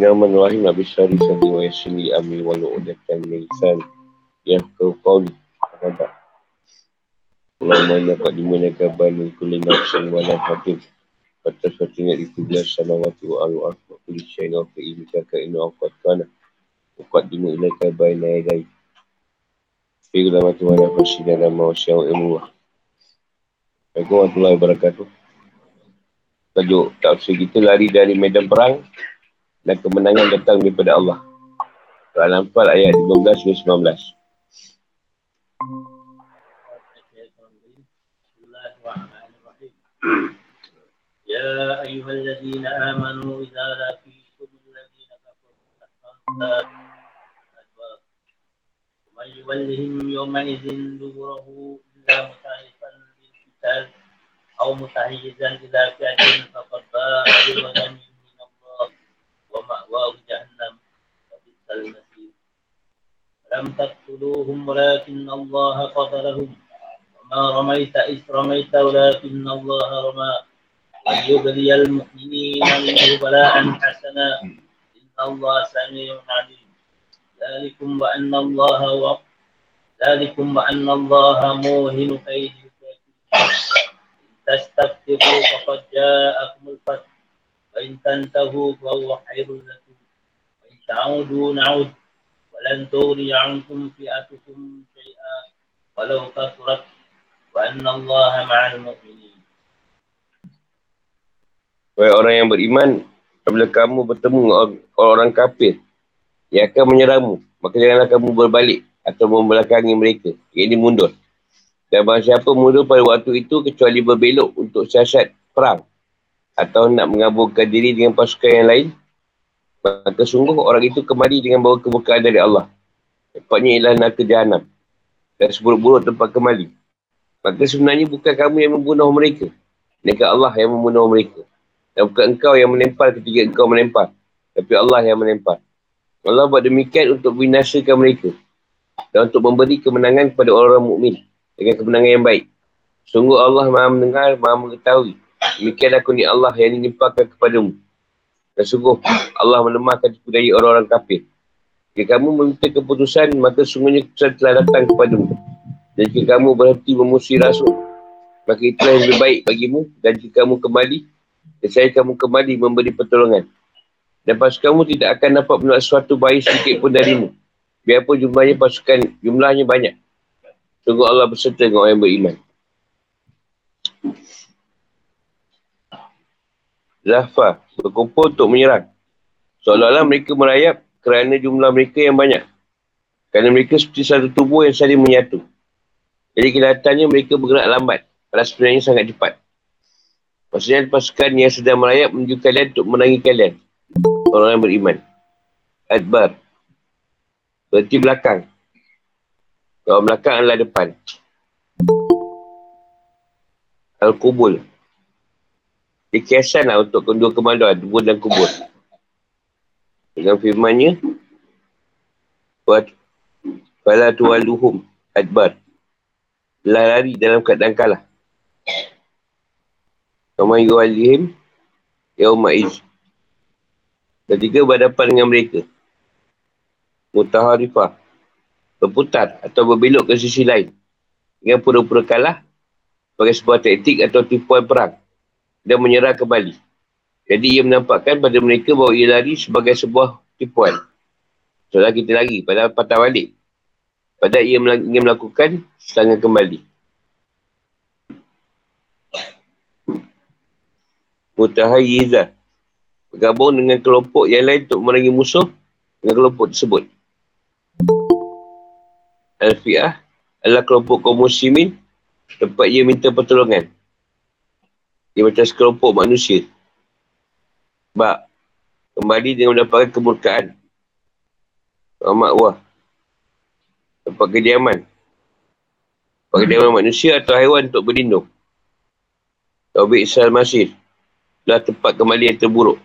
Bismillahirrahmanirrahim. Nabi Syari Sadi wa Yasini Ami wa Lu'udatan Nisan. Ya kau qawli. Kata. Allahumma inna qadimuna kabani kulli nafsin wa la hakim. Kata suatu ingat itu bila salawati wa alu arfa kulli syain wa fi ilmika ka inu afad kana. Uqaddimu ilaika bayna yadai. Fi gulamati wa la fasida lama wa sya'u imullah. Assalamualaikum warahmatullahi wabarakatuh. Tajuk tafsir kita lari dari medan perang dan kemenangan datang daripada Allah. Al-Anfal ayat 15 dan 19. يا أيها الذين آمنوا إذا لقيتم الذين كفروا ومن يولهم يومئذ دبره إلا متعرفا للقتال أو متحيزا إلى فئة فقد باء بغنم ومأواه جهنم وبئس المسير لم تقتلوهم ولكن الله قتلهم وما رميت إذ رميت ولكن الله رمى وليبلي المؤمنين منه بلاء حسنا إن الله سميع عليم ذلكم بأن الله و... ذلكم بأن الله موهن كيد تستفتحوا فقد جاءكم الفتح وإن تنتهوا فهو خير لكم وإن تعودوا نعود ولن تغني عنكم فئتكم شيئا ولو كثرت وأن الله مع المؤمنين Wahai orang yang beriman, apabila kamu bertemu orang-orang kafir yang akan menyerangmu, maka janganlah kamu berbalik atau membelakangi mereka. Ini mundur. Dan bahawa siapa mundur pada waktu itu kecuali berbelok untuk siasat perang atau nak mengaburkan diri dengan pasukan yang lain, maka sungguh orang itu kembali dengan bawa kebukaan dari Allah. Tempatnya ialah neraka jahanam. Dan seburuk-buruk tempat kembali. Maka sebenarnya bukan kamu yang membunuh mereka. Mereka Allah yang membunuh mereka. Dan bukan engkau yang menempal ketika engkau menempal. Tapi Allah yang menempal. Allah buat demikian untuk binasakan mereka. Dan untuk memberi kemenangan kepada orang-orang mukmin Dengan kemenangan yang baik. Sungguh Allah maha mendengar, maha mengetahui Demikian aku ni Allah yang dinimpahkan kepadamu. Dan sungguh Allah melemahkan budaya orang-orang kafir. Jika kamu meminta keputusan, maka sungguhnya keputusan telah datang kepadamu. Dan jika kamu berhenti memusuhi rasul, maka itulah yang lebih baik bagimu. Dan jika kamu kembali, dan saya kamu kembali memberi pertolongan. Dan pasukan kamu tidak akan dapat menolak sesuatu baik sedikit pun darimu. Biarpun jumlahnya pasukan, jumlahnya banyak. Sungguh Allah berserta dengan orang yang beriman. Zahfa berkumpul untuk menyerang. Seolah-olah mereka merayap kerana jumlah mereka yang banyak. Kerana mereka seperti satu tubuh yang saling menyatu. Jadi kelihatannya mereka bergerak lambat. Padahal sebenarnya sangat cepat. Maksudnya pasukan yang sedang merayap menuju kalian untuk menangi kalian. Orang yang beriman. Adbar. Berarti belakang. Kalau belakang adalah depan. Al-Qubul. Dia kiasan lah untuk kedua kemaluan, kubur dan kubur. Dengan firmannya, Buat Fala tuwaluhum adbar. Belah lari dalam keadaan kalah. Kama yuwalihim yauma'iz. Ketiga berhadapan dengan mereka. Mutaharifah. Berputar atau berbelok ke sisi lain. Dengan pura-pura kalah sebagai sebuah taktik atau tipuan perang dan menyerah kembali. Jadi ia menampakkan pada mereka bahawa ia lari sebagai sebuah tipuan. Setelah kita lari, pada patah balik. Padahal ia ingin melakukan serangan kembali. Mutahayyizah. Bergabung dengan kelompok yang lain untuk merangi musuh dengan kelompok tersebut. Al-Fi'ah adalah kelompok kaum muslimin tempat ia minta pertolongan. Dia macam sekelompok manusia. Sebab kembali dengan mendapatkan kemurkaan. Amat wah. Tempat kediaman. Tempat kediaman manusia atau haiwan untuk berlindung. Tawbik Isal Masir. Adalah tempat kembali yang terburuk.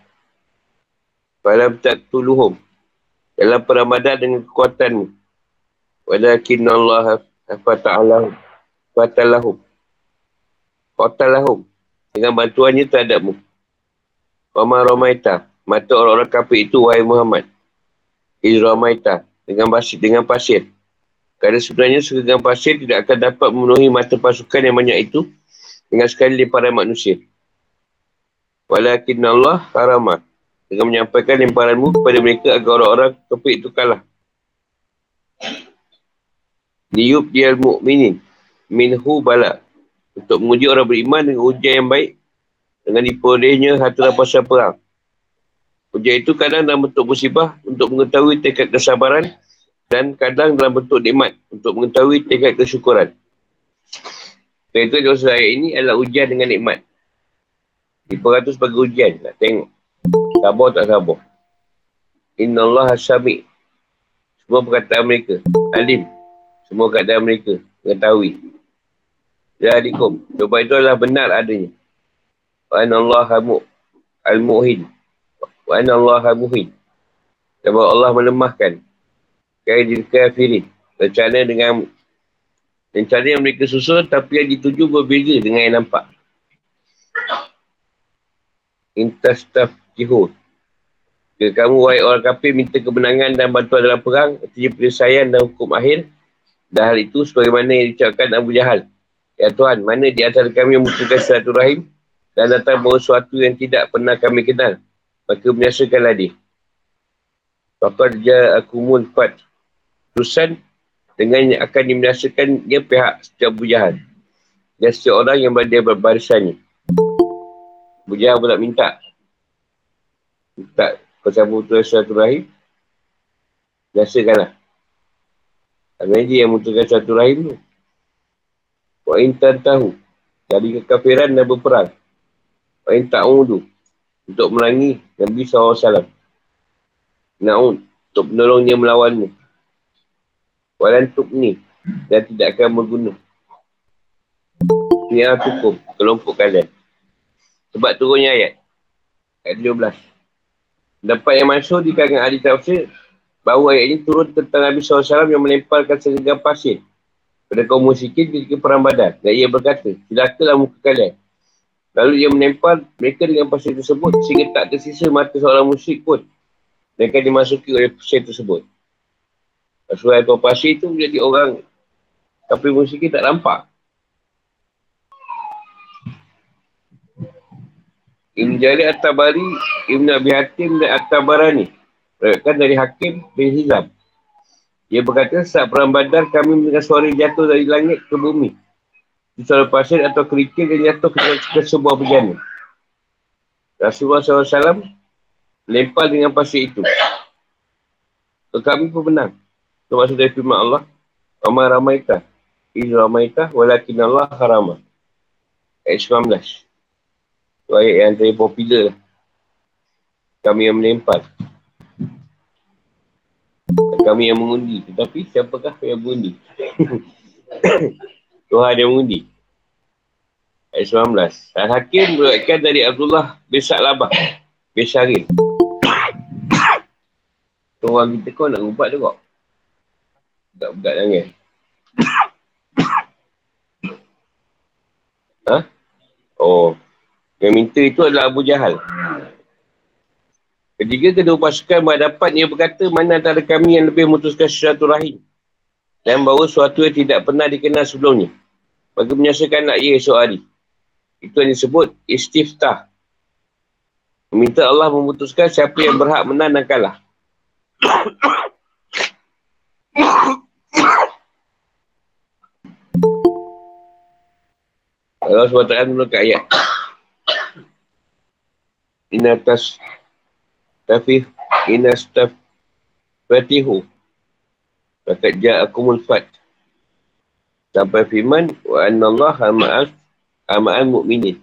Falam tak tuluhum. Dalam peramadan dengan kekuatanmu. Walakin Allah fata'alahum. Fata'alahum. Fata'alahum dengan bantuannya terhadapmu. Wama Romaita mata orang-orang kafir itu, wahai Muhammad. Izramaita. Dengan pasir. Dengan pasir. Kerana sebenarnya segenggam pasir tidak akan dapat memenuhi mata pasukan yang banyak itu dengan sekali lemparan manusia. Walakin Allah haramah. Dengan menyampaikan lemparanmu kepada mereka agar orang-orang kafir itu kalah. Liyub dia mu'minin. Minhu bala. Untuk menguji orang beriman dengan ujian yang baik. Dengan diperolehnya harta pasal perang. Ujian itu kadang dalam bentuk musibah untuk mengetahui tekad kesabaran dan kadang dalam bentuk nikmat untuk mengetahui tekad kesyukuran. Itu dosa ayat ini adalah ujian dengan nikmat. Diperkata sebagai ujian. Nak tengok. Sabar tak sabar. Inna Allah Sami. Semua perkataan mereka. Alim. Semua keadaan mereka. Mengetahui. Jadikum. Coba itu adalah benar adanya. Wa inna Allah al-mu'hin. Wa inna Allah al-mu'hin. Sebab Allah melemahkan. Kaidil kafirin. Rencana dengan rencana yang mereka susun tapi yang dituju berbeza dengan yang nampak. Intastaf jihud. Jika kamu wahai orang kafir minta kemenangan dan bantuan dalam perang, artinya penyelesaian dan hukum akhir. Dan hal itu sebagaimana yang diucapkan Abu Jahal. Ya Tuhan, mana di antara kami yang membutuhkan satu rahim dan datang bawa sesuatu yang tidak pernah kami kenal. Maka menyaksikanlah dia. Faqad ja'akumul fat. Terusan dengan yang akan dimenyaksikan dia pihak setiap Abu Jahal. Dan setiap orang yang berada berbarisannya. Abu Jahal pun tak minta. Minta Pasal putus satu rahim. Biasakanlah. Amin dia yang mutuskan satu rahim tu. Wa intan tahu. Dari kekafiran dan berperang. Wa intan udu. Untuk melangi Nabi SAW. Na'un. Untuk menolong dia melawanmu. Walan tukni. Dan tidak akan berguna. Adalah cukup. Kelompok kalian. Sebab turunnya ayat. Ayat 12. Dapat yang masuk di kalangan ahli tafsir bahawa ayat ini turun tentang Nabi SAW yang melemparkan segenggam pasir pada kaum musyikin ketika perang badan. Dan ia berkata, silakalah muka kalian. Lalu ia menempel mereka dengan pasir tersebut sehingga tak tersisa mata seorang musyrik pun. Mereka dimasuki oleh pasir tersebut. Rasulullah itu pasir itu menjadi orang tapi musyikin tak nampak. Ibn Jari At-Tabari, Ibn Abi Hatim dan At-Tabarani. Berkata dari Hakim bin Hizam. Dia berkata, saat perang badar kami mendengar suara jatuh dari langit ke bumi. Suara pasir atau kerikil yang jatuh ke, ke sebuah bejana. Rasulullah SAW lempar dengan pasir itu. So, kami pun. Itu maksud dari firman Allah. Amar Ramaita. Izu Ramaita. Walakin Allah Harama. Ayat 19. Itu ayat yang saya popular. Kami yang melempar. Kami yang mengundi. Tetapi siapakah yang mengundi? Tuhan yang mengundi. Ayat 19. Al-Hakim berkata dari Abdullah bin Sa'labah bin Syaril. Orang kita kau nak ubat tu kok. Budak-budak jangan. Ha? Oh. Yang minta itu adalah Abu Jahal. Ketiga kedua pasukan berhadapan ia berkata mana antara kami yang lebih memutuskan sesuatu rahim. Dan bahawa sesuatu yang tidak pernah dikenal sebelumnya. Bagi menyaksikan nak ia esok hari. Itu yang disebut istiftah. Meminta Allah memutuskan siapa yang berhak menang dan kalah. Allah SWT menurut ayat inatas tafih inastaf fatihu Fakat ja'akumul fat. Sampai firman, wa anna Allah ma'af ama'an mu'minin.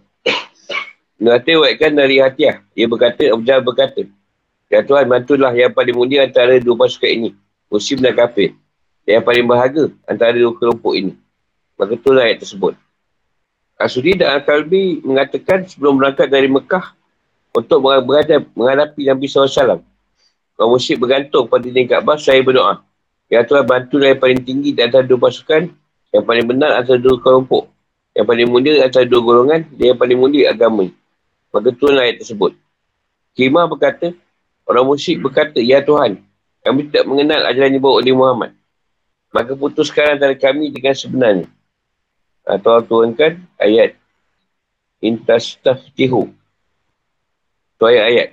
Ngerti wakkan dari hatiah. Ia berkata, Jahal berkata, Ya Tuhan, bantulah yang paling mulia antara dua pasukan ini. Muslim dan kafir. Yang paling bahagia antara dua kelompok ini. Maka itulah ayat tersebut. Asudi dan Al-Kalbi mengatakan sebelum berangkat dari Mekah, untuk berhadapi, menghadapi Nabi SAW. Kalau musyrik bergantung pada dinding Kaabah, saya berdoa. Ya Tuhan bantulah yang paling tinggi di antara dua pasukan, yang paling benar antara dua kelompok. Yang paling mulia antara dua golongan, dan yang paling mulia agama. Maka itulah ayat tersebut. Kimah berkata, orang musyrik berkata, Ya Tuhan, kami tidak mengenal ajaran yang dibawa oleh Muhammad. Maka putuskan antara kami dengan sebenarnya. Atau turunkan ayat Intastaftihu. Itu ayat-ayat.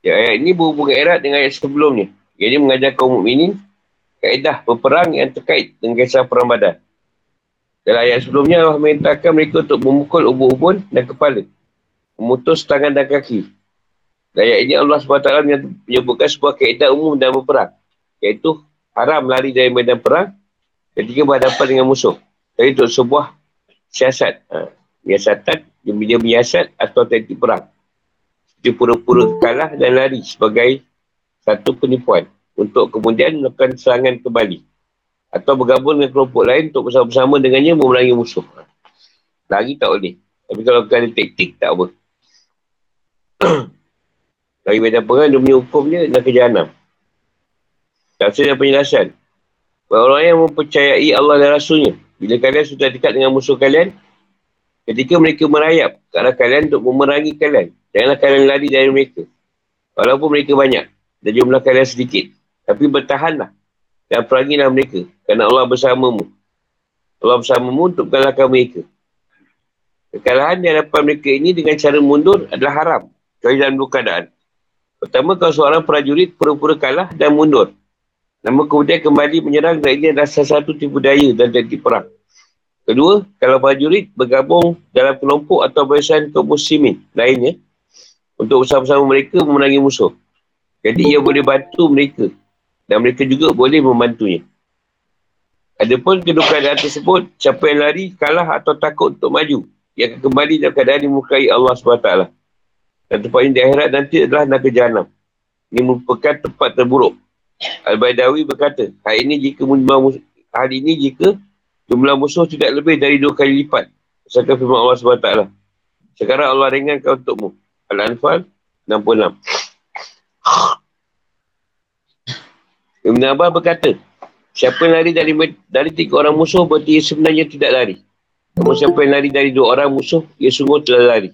Ya, ayat ini berhubungan erat dengan ayat sebelumnya. Jadi mengajar kaum mukminin kaedah berperang yang terkait dengan kisah perang badan. Dalam ayat sebelumnya Allah merintahkan mereka untuk memukul ubun-ubun dan kepala. Memutus tangan dan kaki. Dan ayat ini Allah SWT menyebutkan sebuah kaedah umum dalam berperang. Iaitu haram lari dari medan perang ketika berhadapan dengan musuh. Jadi untuk sebuah siasat. Ha, siasatan, dia menyiasat atau taktik perang. Dia pura-pura kalah dan lari sebagai satu penipuan untuk kemudian melakukan serangan kembali. Atau bergabung dengan kelompok lain untuk bersama-sama dengannya memerangi musuh. Lari tak boleh. Tapi kalau ada taktik, tak apa. Lagi medan perang, dia punya hukum dia, nak ke jahannam. Tafsir dan penjelasan. Orang yang mempercayai Allah dan Rasulnya. Bila kalian sudah dekat dengan musuh kalian, ketika mereka merayap ke arah kalian untuk memerangi kalian, janganlah kalian lari dari mereka. Walaupun mereka banyak dan jumlah kalian sedikit. Tapi bertahanlah dan perangilah mereka kerana Allah bersamamu. Allah bersamamu untuk mengalahkan mereka. Kekalahan di hadapan mereka ini dengan cara mundur adalah haram. Kecuali dalam dua keadaan. Pertama, kalau seorang prajurit pura-pura kalah dan mundur. Namun kemudian kembali menyerang dan ini adalah salah satu tipu daya dan taktik perang. Kedua, kalau prajurit bergabung dalam kelompok atau barisan kaum muslimin lainnya untuk bersama-sama mereka memenangi musuh. Jadi ia boleh bantu mereka dan mereka juga boleh membantunya. Adapun kedua keadaan tersebut, siapa yang lari, kalah atau takut untuk maju, ia akan kembali dalam keadaan dimukai Allah SWT. Dan tempat ini di akhirat nanti adalah naga jahannam. Ini merupakan tempat terburuk. Al-Baidawi berkata, hari ini jika hari ini jika jumlah musuh tidak lebih dari dua kali lipat. Misalkan firman Allah SWT. Sekarang Allah ringankan untukmu. Al-Anfal 66. Ibn Abbas berkata, siapa yang lari dari, dari tiga orang musuh berarti ia sebenarnya tidak lari. Namun siapa yang lari dari dua orang musuh, ia sungguh telah lari.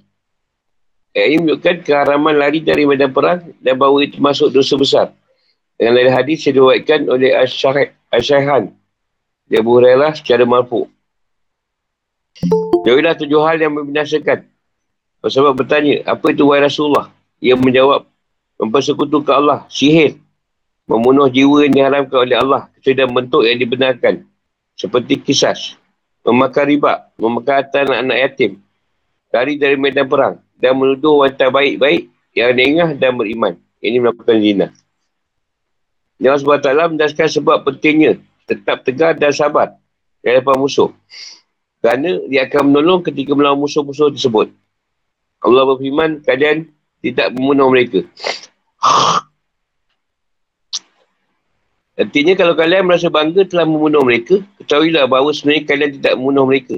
Ini menunjukkan keharaman lari dari medan perang dan bahawa itu masuk dosa besar. Dengan lain hadis yang diwakilkan oleh Asyaihan. Dia berhurailah secara mampu. Jauhilah tujuh hal yang membinasakan. Sahabat bertanya, apa itu wahai Rasulullah? Ia menjawab, mempersekutukan Allah, sihir, membunuh jiwa yang diharamkan oleh Allah dalam bentuk yang dibenarkan seperti kisah memakan riba, memakan harta anak-anak yatim, lari dari medan perang dan menuduh wanita baik-baik yang dengah dan beriman. Ini melakukan zina. Allah SWT mendaskan sebab pentingnya tetap tegar dan sabar di hadapan musuh. Kerana dia akan menolong ketika melawan musuh-musuh tersebut. Allah berfirman, kalian tidak membunuh mereka. Artinya kalau kalian merasa bangga telah membunuh mereka, ketahuilah bahawa sebenarnya kalian tidak membunuh mereka.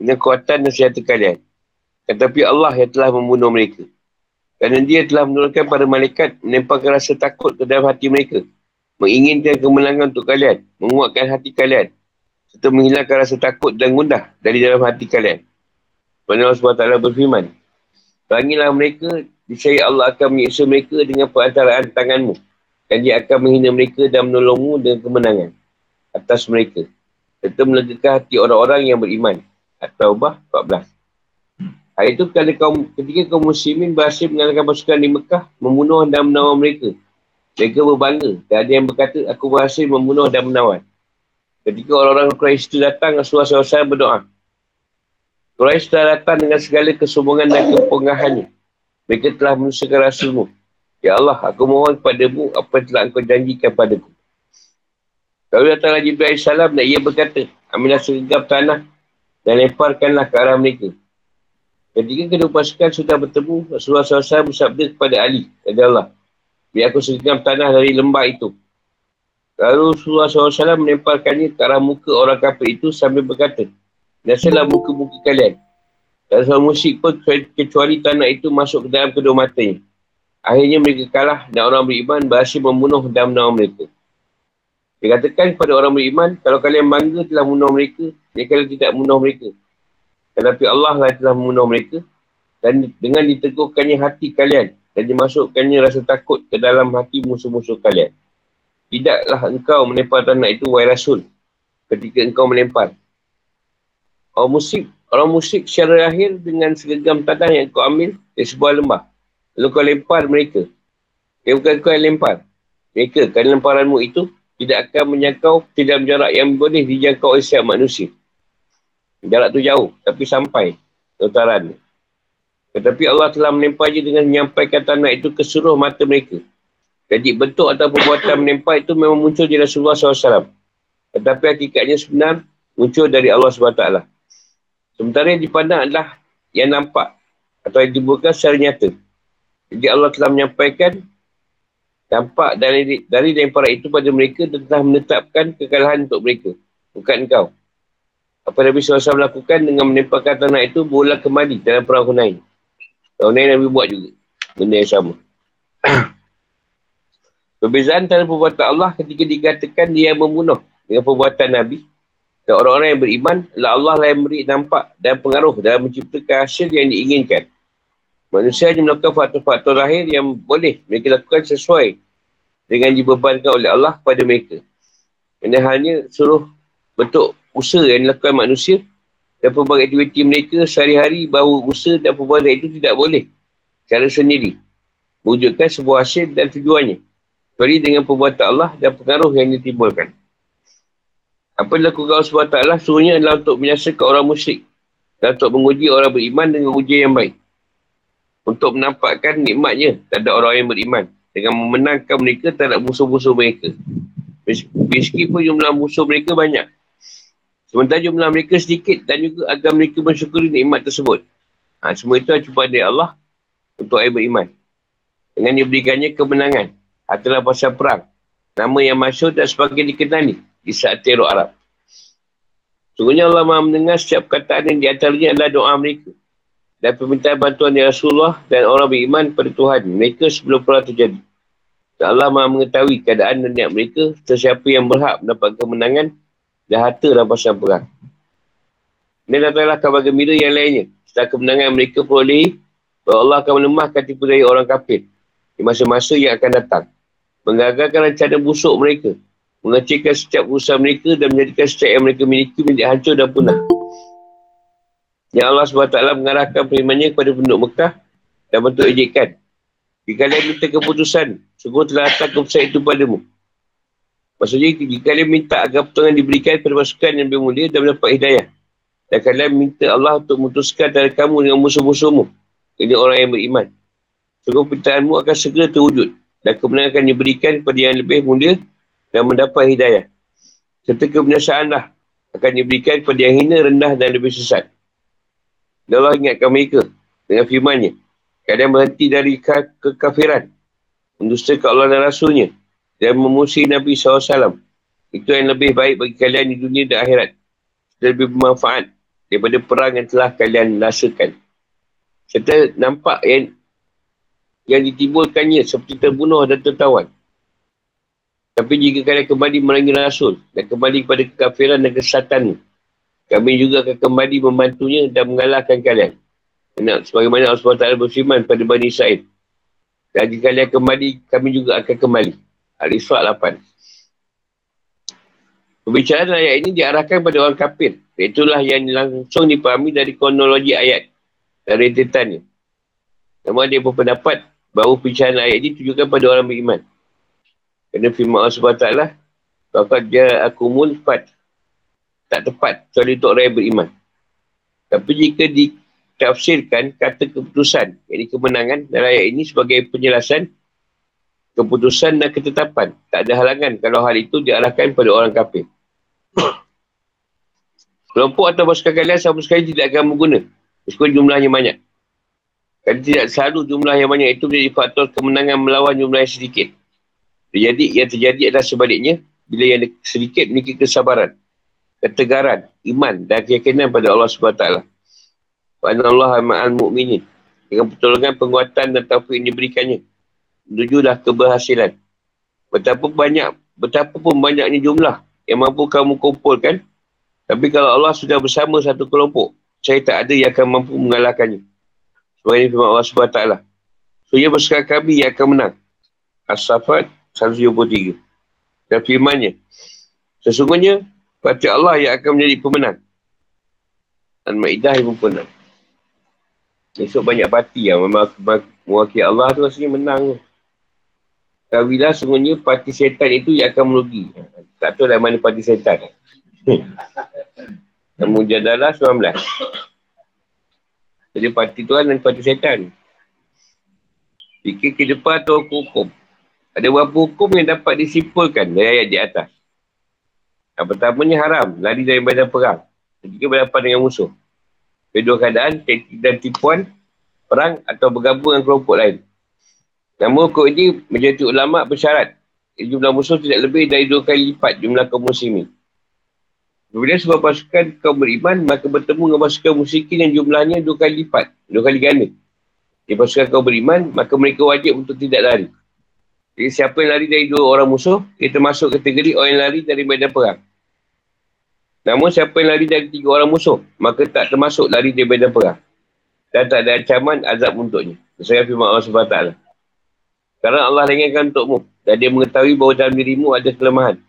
Dengan kuatan dan senjata kalian. Tetapi Allah yang telah membunuh mereka. Kerana dia telah menurunkan para malaikat menempelkan rasa takut ke dalam hati mereka. Menginginkan kemenangan untuk kalian. Menguatkan hati kalian. Serta menghilangkan rasa takut dan gundah dari dalam hati kalian. Pada Allah SWT berfirman. Perangilah mereka, disayai Allah akan menyiksa mereka dengan perantaraan tanganmu dan dia akan menghina mereka dan menolongmu dengan kemenangan atas mereka. Serta melegakan hati orang-orang yang beriman. At-Taubah 14. Hari itu ketika kaum, ketika kaum muslimin berhasil mengalahkan pasukan di Mekah, membunuh dan menawar mereka. Mereka berbangga. Dan ada yang berkata, aku berhasil membunuh dan menawar. Ketika orang-orang Quraisy itu datang, Rasulullah SAW berdoa. Quraisy telah datang dengan segala kesombongan dan kepengahannya. Mereka telah menusakan Rasulmu. Ya Allah, aku mohon kepadamu apa yang telah engkau janjikan padaku. Kalau datanglah Jibril AS dan ia berkata, ambillah segegap tanah dan lemparkanlah ke arah mereka. Ketika kedua pasukan sudah bertemu, Rasulullah SAW bersabda kepada Ali, kepada Allah, biar aku segegap tanah dari lembah itu. Lalu Rasulullah SAW melemparkannya ke arah muka orang kafir itu sambil berkata, Nasalah muka-muka kalian. Dan seorang musyrik pun kecuali tanah itu masuk ke dalam kedua matanya. Akhirnya mereka kalah dan orang beriman berhasil membunuh dan menawar mereka. Dikatakan kepada orang beriman, kalau kalian bangga telah membunuh mereka, kalian tidak membunuh mereka. Tetapi Allah lah telah membunuh mereka. dan dengan diteguhkannya hati kalian dan dimasukkannya rasa takut ke dalam hati musuh-musuh kalian. Tidaklah engkau melempar tanah itu, wahai Rasul, ketika engkau melempar. Orang musyrik, orang musyrik secara lahir dengan segegam tanah yang kau ambil dari sebuah lembah. Lalu kau lempar mereka. Dia bukan kau yang lempar. Mereka, kerana lemparanmu itu, tidak akan menjangkau tidak jarak yang boleh dijangkau oleh setiap manusia. Jarak tu jauh, tapi sampai utara Tetapi Allah telah melempar je dengan menyampaikan tanah itu ke seluruh mata mereka. Jadi bentuk atau perbuatan menempah itu memang muncul di Rasulullah SAW. Tetapi hakikatnya sebenar muncul dari Allah SWT. Sementara yang dipandang adalah yang nampak atau yang dibuka secara nyata. Jadi Allah telah menyampaikan dampak dari dari lempar itu pada mereka dan telah menetapkan kekalahan untuk mereka. Bukan engkau. Apa Nabi SAW lakukan dengan menemparkan tanah itu bola kembali dalam perang Hunain. Hunain Nabi buat juga. Benda yang sama. Perbezaan antara perbuatan Allah ketika dikatakan dia membunuh dengan perbuatan Nabi dan orang-orang yang beriman adalah Allah lah yang beri nampak dan pengaruh dalam menciptakan hasil yang diinginkan. Manusia hanya melakukan faktor-faktor lahir yang boleh mereka lakukan sesuai dengan dibebankan oleh Allah kepada mereka. Ini hanya suruh bentuk usaha yang dilakukan manusia dan pelbagai aktiviti mereka sehari-hari bahawa usaha dan perbuatan itu tidak boleh secara sendiri. Wujudkan sebuah hasil dan tujuannya. Kecuali dengan perbuatan Allah dan pengaruh yang ditimbulkan. Apa yang dilakukan Allah SWT suruhnya adalah untuk menyaksikan orang musyrik. Dan untuk menguji orang beriman dengan ujian yang baik. Untuk menampakkan nikmatnya terhadap orang yang beriman. Dengan memenangkan mereka terhadap musuh-musuh mereka. Meskipun jumlah musuh mereka banyak. Sementara jumlah mereka sedikit dan juga agar mereka bersyukuri nikmat tersebut. Ha, semua itu cuma dari Allah untuk ayat beriman. Dengan diberikannya kemenangan adalah pasal perang. Nama yang masyur dan sebagai dikenali di saat teror Arab. Sungguhnya Allah maha mendengar setiap perkataan yang diantaranya adalah doa mereka. Dan permintaan bantuan dari Rasulullah dan orang beriman pada Tuhan mereka sebelum perang terjadi. Dan Allah maha mengetahui keadaan dan niat mereka sesiapa yang berhak mendapat kemenangan dan harta dalam pasal perang. Ini adalah kabar gembira yang lainnya. Setelah kemenangan mereka peroleh, Allah akan melemahkan tipu daya orang kafir di masa-masa yang akan datang menggagalkan rencana busuk mereka, mengecilkan setiap usaha mereka dan menjadikan setiap yang mereka miliki menjadi hancur dan punah. Yang Allah SWT mengarahkan firmannya kepada penduduk Mekah dan bentuk ejekan. Jika kalian minta keputusan, sungguh telah datang keputusan itu padamu. Maksudnya, jika kalian minta agar pertolongan diberikan kepada pasukan yang lebih mulia dan mendapat hidayah. Dan kalian minta Allah untuk memutuskan antara kamu dengan musuh-musuhmu. Ini orang yang beriman. Sungguh permintaanmu akan segera terwujud dan kebenaran akan diberikan kepada yang lebih mulia dan mendapat hidayah. Serta kebenasaanlah akan diberikan kepada yang hina, rendah dan lebih sesat. Dan Allah ingatkan mereka dengan firmannya. Kalian berhenti dari ke- kekafiran. Mendustakan Allah dan Rasulnya. Dan memusuhi Nabi SAW. Itu yang lebih baik bagi kalian di dunia dan akhirat. Lebih bermanfaat daripada perang yang telah kalian rasakan. Serta nampak yang yang ditimbulkannya seperti terbunuh dan tertawan. Tapi jika kalian kembali merangi Rasul dan kembali kepada kekafiran dan kesesatan kami juga akan kembali membantunya dan mengalahkan kalian. Kena, sebagaimana Allah SWT berfirman pada Bani Israel. Dan jika kalian kembali, kami juga akan kembali. Al-Isra' 8. Pembicaraan ayat ini diarahkan pada orang kafir. Itulah yang langsung dipahami dari kronologi ayat dan rentetannya. Namun dia berpendapat bahawa pencahayaan ayat ini tujukan pada orang beriman. Kerana firman Allah SWT lah, Bapak dia fat. Tak tepat kecuali untuk orang yang beriman. Tapi jika ditafsirkan kata keputusan, yakni kemenangan dalam ayat ini sebagai penjelasan keputusan dan ketetapan. Tak ada halangan kalau hal itu diarahkan pada orang kafir. Kelompok atau pasukan kalian sama sekali tidak akan berguna. Meskipun jumlahnya banyak. Kerana tidak selalu jumlah yang banyak itu menjadi faktor kemenangan melawan jumlah yang sedikit. Jadi yang terjadi adalah sebaliknya bila yang sedikit memiliki kesabaran, ketegaran, iman dan keyakinan pada Allah SWT. Pada Allah ma'al mu'minin. Dengan pertolongan penguatan dan taufik yang diberikannya. Menujulah keberhasilan. Betapa banyak, betapa pun banyaknya jumlah yang mampu kamu kumpulkan. Tapi kalau Allah sudah bersama satu kelompok, saya tak ada yang akan mampu mengalahkannya. Sebenarnya firman Allah SWT. So, ia bersekat kami yang akan menang. As-Safat 173. Dan firmannya. Sesungguhnya, Parti Allah yang akan menjadi pemenang. Al-Ma'idah 56. Esok banyak parti yang memang mewakili Allah tu rasanya menang tu. Kawilah sungguhnya parti setan itu yang akan merugi. Tak tahu lah mana parti setan. Kemudian adalah 19. Jadi parti Tuhan dan parti setan. Fikir ke depan atau hukum. Ada beberapa hukum yang dapat disimpulkan dari ayat di atas. Yang pertamanya haram, lari dari badan perang. Ketika berhadapan dengan musuh. Kedua keadaan, dan tipuan, perang atau bergabung dengan kelompok lain. Namun hukum ini menjadi ulama bersyarat jumlah musuh tidak lebih dari dua kali lipat jumlah kaum muslimin. Bila sebuah pasukan kaum beriman, maka bertemu dengan pasukan musyrikin yang jumlahnya dua kali lipat, dua kali ganda. Di pasukan kaum beriman, maka mereka wajib untuk tidak lari. Jadi siapa yang lari dari dua orang musuh, ia termasuk kategori orang yang lari dari medan perang. Namun siapa yang lari dari tiga orang musuh, maka tak termasuk lari dari medan perang. Dan tak ada ancaman azab untuknya. Sesuai firman Allah SWT. Sekarang Allah ringankan untukmu. Dan dia mengetahui bahawa dalam dirimu ada kelemahan.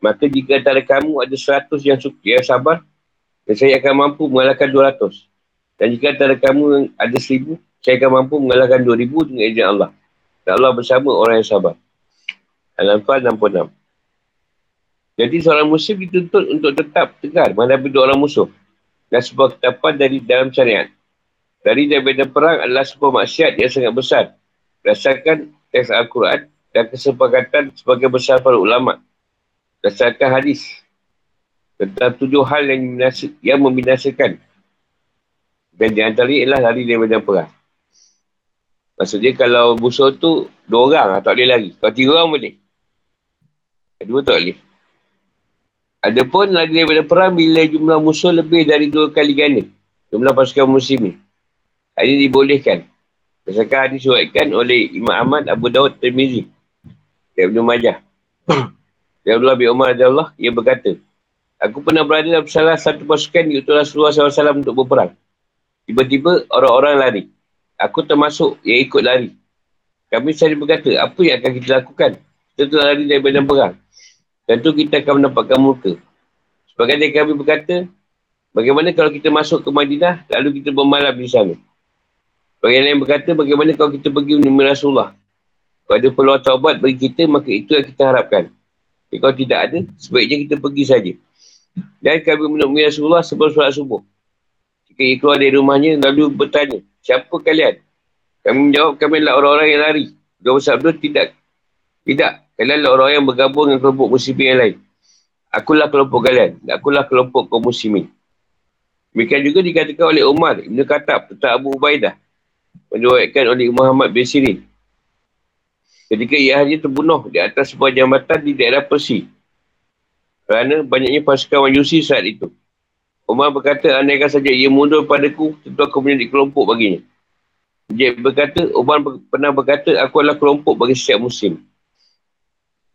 Maka jika antara kamu ada seratus yang, yang sabar, dan saya akan mampu mengalahkan dua ratus. Dan jika antara kamu ada seribu, saya akan mampu mengalahkan dua ribu dengan izin Allah. Dan Allah bersama orang yang sabar. Al-Anfal 66. Jadi seorang muslim dituntut untuk tetap tegar menghadapi dua orang musuh. Dan sebuah ketapan dari dalam syariat. Dari daripada perang adalah sebuah maksiat yang sangat besar. Berdasarkan teks Al-Quran dan kesepakatan sebagai besar para ulama. Berdasarkan hadis tentang tujuh hal yang, binasa, yang membinasakan. Dan di antara ialah lari dari medan perang. Maksudnya kalau musuh tu dua orang lah, tak boleh lari. Kalau tiga orang boleh. Dua tak boleh. Adapun lari daripada perang bila jumlah musuh lebih dari dua kali ganda. Jumlah pasukan muslimin. Ini dibolehkan. Misalkan hadis disuatkan oleh Imam Ahmad Abu Dawud Tirmizi. Dan Ibn Majah. Dan Abdullah bin Umar Allah, ia berkata, Aku pernah berada dalam salah satu pasukan di Rasulullah SAW untuk berperang. Tiba-tiba orang-orang lari. Aku termasuk yang ikut lari. Kami sendiri berkata, apa yang akan kita lakukan? Kita telah lari dari badan perang. Tentu kita akan mendapatkan muka. Sebagai dari kami berkata, bagaimana kalau kita masuk ke Madinah, lalu kita bermalam di sana? Bagi yang lain berkata, bagaimana kalau kita pergi menemui Rasulullah? Kalau ada peluang taubat bagi kita, maka itu yang kita harapkan. Jadi kalau tidak ada, sebaiknya kita pergi saja. Dan kami menemui Rasulullah sebelum solat subuh. Jika ia keluar dari rumahnya, lalu bertanya, siapa kalian? Kami menjawab, kami adalah orang-orang yang lari. Dia bersabda, tidak. Tidak. Kalian adalah orang yang bergabung dengan kelompok muslimin yang lain. Akulah kelompok kalian. Akulah kelompok kaum muslimin. Demikian juga dikatakan oleh Umar Ibn Khattab tentang Abu Ubaidah menyebabkan oleh Muhammad bin Sirin. Ketika ia hanya terbunuh di atas sebuah jambatan di daerah Persi. Kerana banyaknya pasukan Majusi saat itu. Umar berkata, andaikan saja ia mundur padaku, tentu aku menjadi kelompok baginya. Dia berkata, Umar pernah berkata, aku adalah kelompok bagi setiap musim.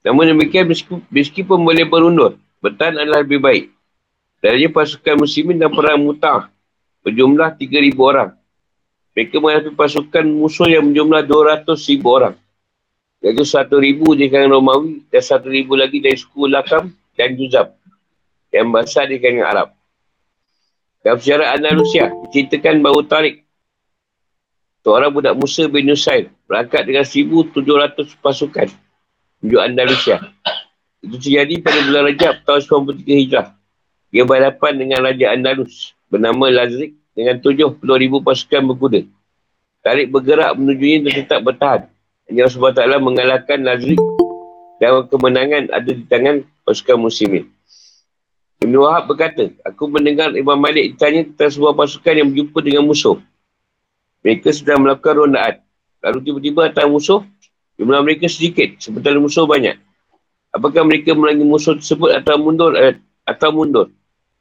Namun demikian, meskipun boleh berundur, bertahan adalah lebih baik. Darinya pasukan muslimin dan perang mutah berjumlah 3,000 orang. Mereka menghadapi pasukan musuh yang berjumlah 200 ribu orang. Iaitu 1 ribu di kalangan Romawi dan 1 ribu lagi dari suku Lakam dan Juzab. Yang besar di kalangan Arab. Dalam sejarah Andalusia, diceritakan bahawa Tariq, seorang budak Musa bin Nusair, berangkat dengan 1,700 pasukan menuju Andalusia. Itu terjadi pada bulan Rajab tahun 93 Hijrah. Ia berhadapan dengan Raja Andalus bernama Lazrik dengan tujuh puluh ribu pasukan berkuda. Tarik bergerak menujunya dan tetap bertahan. Allah SWT mengalahkan Nazri dan kemenangan ada di tangan pasukan muslimin. Ibn Wahab berkata, aku mendengar Imam Malik ditanya tentang sebuah pasukan yang berjumpa dengan musuh. Mereka sedang melakukan rondaan. Lalu tiba-tiba datang musuh, jumlah mereka sedikit, sementara musuh banyak. Apakah mereka melangi musuh tersebut atau mundur eh, atau mundur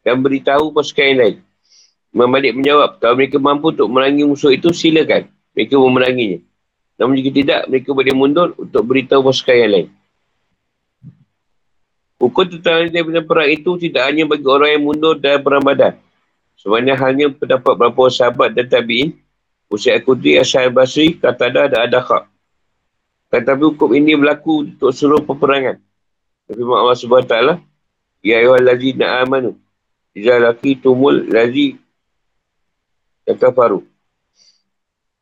dan beritahu pasukan yang lain? Imam Malik menjawab, kalau mereka mampu untuk merangi musuh itu, silakan. Mereka memeranginya. Namun jika tidak, mereka boleh mundur untuk beritahu pasukan yang lain. Hukum tentang daripada perang itu tidak hanya bagi orang yang mundur dalam perang badan. Sebenarnya hanya pendapat beberapa sahabat dan tabi'in Usaid Kudri, Asyar Basri, Katada dan Adakha. Tetapi hukum ini berlaku untuk seluruh peperangan. Tapi Allah SWT, Ya ayuhal lazina amanu, Iza laki tumul lazi kata faru.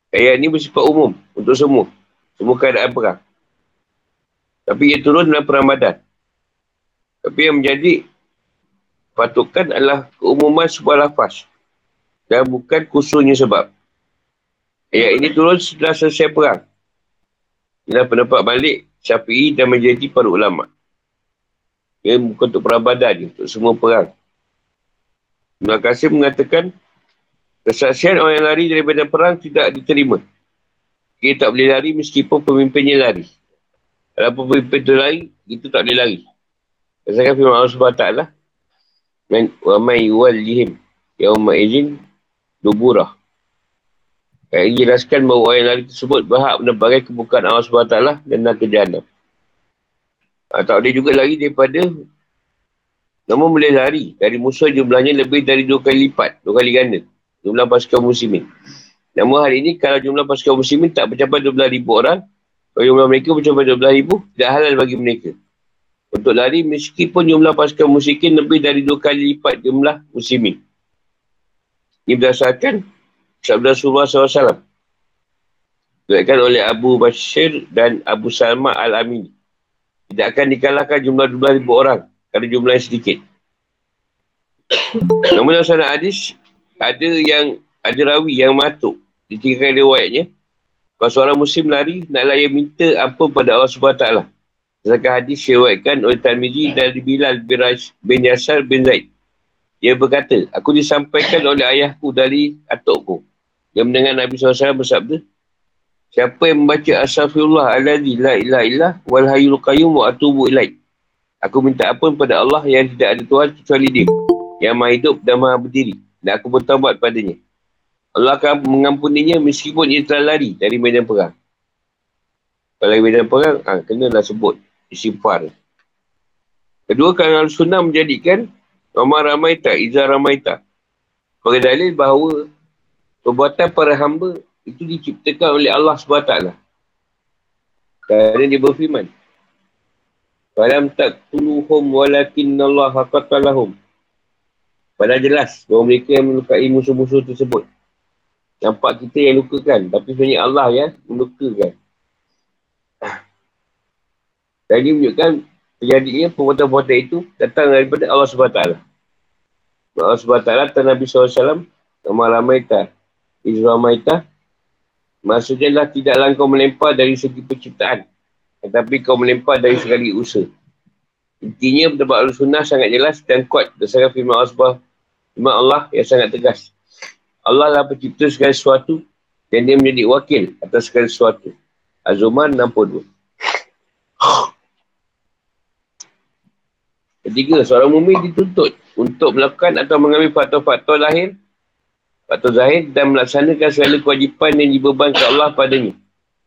Ayat ini bersifat umum untuk semua. Semua keadaan perang. Tapi ia turun dalam perang badan. Tapi yang menjadi patukan adalah keumuman sebuah lafaz. Dan bukan khususnya sebab. Ayat ini turun setelah selesai perang. Inilah pendapat balik Syafi'i dan menjadi para ulama. Ia bukan untuk perang badan, untuk semua perang. Ibn Qasim mengatakan, kesaksian orang yang lari daripada perang tidak diterima. Dia tak boleh lari meskipun pemimpinnya lari. Kalau pemimpin tu lari, itu tak boleh lari. Kesaksian firman Allah SWT lah. Wa mai walihim yauma izin duburah. Yang jelaskan bahawa orang yang lari tersebut berhak mendapatkan kebukaan Allah SWT dan nak ke jahannam. Ha, tak boleh juga lari daripada Namun boleh lari dari musuh jumlahnya lebih dari dua kali lipat, dua kali ganda. Jumlah pasukan muslimin. Namun hari ini kalau jumlah pasukan muslimin tak mencapai 12 ribu orang, kalau jumlah mereka mencapai 12 ribu, tidak halal bagi mereka. Untuk lari meskipun jumlah pasukan muslimin lebih dari dua kali lipat jumlah muslimin. Ini berdasarkan sabda Rasulullah SAW. Diberikan oleh Abu Bashir dan Abu Salma Al-Amin. Tidak akan dikalahkan jumlah 12 ribu orang kalau jumlahnya sedikit. Namun dalam sana hadis, ada yang ada rawi yang matuk. Ditinggalkan riwayatnya. Kalau seorang muslim lari, naklah ia minta ampun pada Allah SWT. Sedangkan hadis riwayatkan oleh Tanmiji dari Bilal bin Yasar bin Zaid. Dia berkata, aku disampaikan oleh ayahku dari atukku. Dia mendengar Nabi SAW bersabda, Siapa yang membaca Astaghfirullah alladhi la ilaha illah wal qayyum wa atubu ilaih. Aku minta ampun pada Allah yang tidak ada Tuhan kecuali dia. Yang maha hidup dan maha berdiri. Dan aku bertawabat padanya. Allah akan mengampuninya meskipun ia telah lari dari medan perang. Kalau medan perang, ha, kenalah sebut. Istighfar. Kedua, kerana sunnah menjadikan Ramah Ramaita, Izzah Ramaita. Sebagai dalil bahawa perbuatan para hamba itu diciptakan oleh Allah SWT. Kerana dia berfirman. Falam tak tuluhum walakin Allah haqatalahum. Padahal jelas bahawa mereka yang melukai musuh-musuh tersebut. Nampak kita yang lukakan. Tapi sebenarnya Allah yang melukakan. Dan ini menunjukkan terjadinya perbuatan-perbuatan itu datang daripada Allah SWT. Allah SWT dan Nabi SAW nama Ramaita. Izra Maita. Maksudnya lah tidaklah kau melempar dari segi penciptaan. Tetapi kau melempar dari sekali usaha. Intinya pendapat al-sunnah sangat jelas dan kuat berdasarkan firman Allah, firman Allah yang sangat tegas. Allah lah pencipta segala sesuatu dan dia menjadi wakil atas segala sesuatu. Az-Zumar 62. Ketiga, seorang mumi dituntut untuk melakukan atau mengambil faktor-faktor lahir, faktor zahir dan melaksanakan segala kewajipan yang dibebankan Allah padanya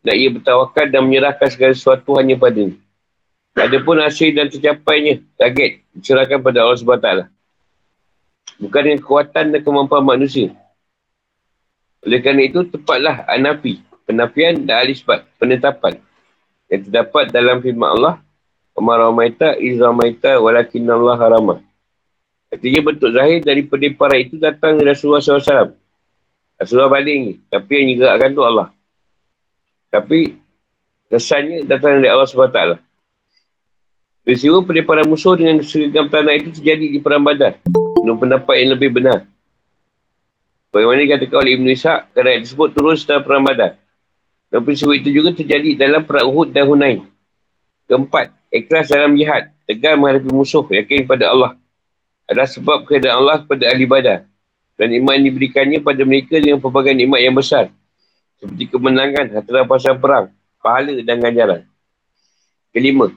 dan ia bertawakal dan menyerahkan segala sesuatu hanya padanya. Adapun hasil dan tercapainya, target, diserahkan pada Allah SWT. Bukan dengan kekuatan dan kemampuan manusia. Oleh kerana itu, tepatlah anafi, penafian dan alisbat, penetapan. Yang terdapat dalam firman Allah, Umar Ramaita, Izra Walakin Allah Haramah. Artinya bentuk zahir daripada para itu datang Rasulullah SAW. Rasulullah balik ni. Tapi yang digerakkan tu Allah. Tapi kesannya datang dari Allah SWT. Peristiwa para musuh dengan serigam tanah itu terjadi di perang badar. Menurut pendapat yang lebih benar. Bagaimana dikatakan oleh Ibn Ishaq, kerana tersebut turun setelah perang badar. Dan peristiwa itu juga terjadi dalam perang Uhud dan Hunain. Keempat, ikhlas dalam jihad. Tegar menghadapi musuh, yakin pada Allah. Adalah sebab keadaan Allah kepada ahli badar. Dan iman diberikannya pada mereka dengan pelbagai nikmat yang besar seperti kemenangan harta rampasan perang, pahala dan ganjaran. Kelima,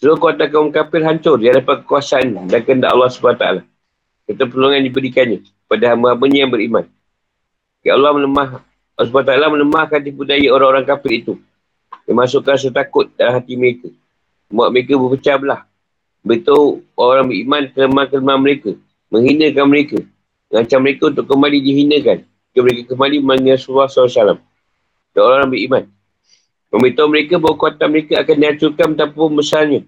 seluruh kuatan kaum kafir hancur di hadapan kekuasaan dan kehendak Allah SWT. Kata pertolongan diberikannya pada hamba-hambanya yang beriman. Ya Allah melemah, Allah SWT melemahkan tipu daya orang-orang kafir itu. Memasukkan rasa takut dalam hati mereka. Buat mereka berpecah belah. Beritahu orang beriman kelemahan-kelemahan mereka. Menghinakan mereka. Mengancam mereka untuk kembali dihinakan jika mereka kembali mengenai Rasulullah SAW. Dan orang beriman. Memberitahu mereka bahawa kuatan mereka akan dihancurkan betapa besarnya.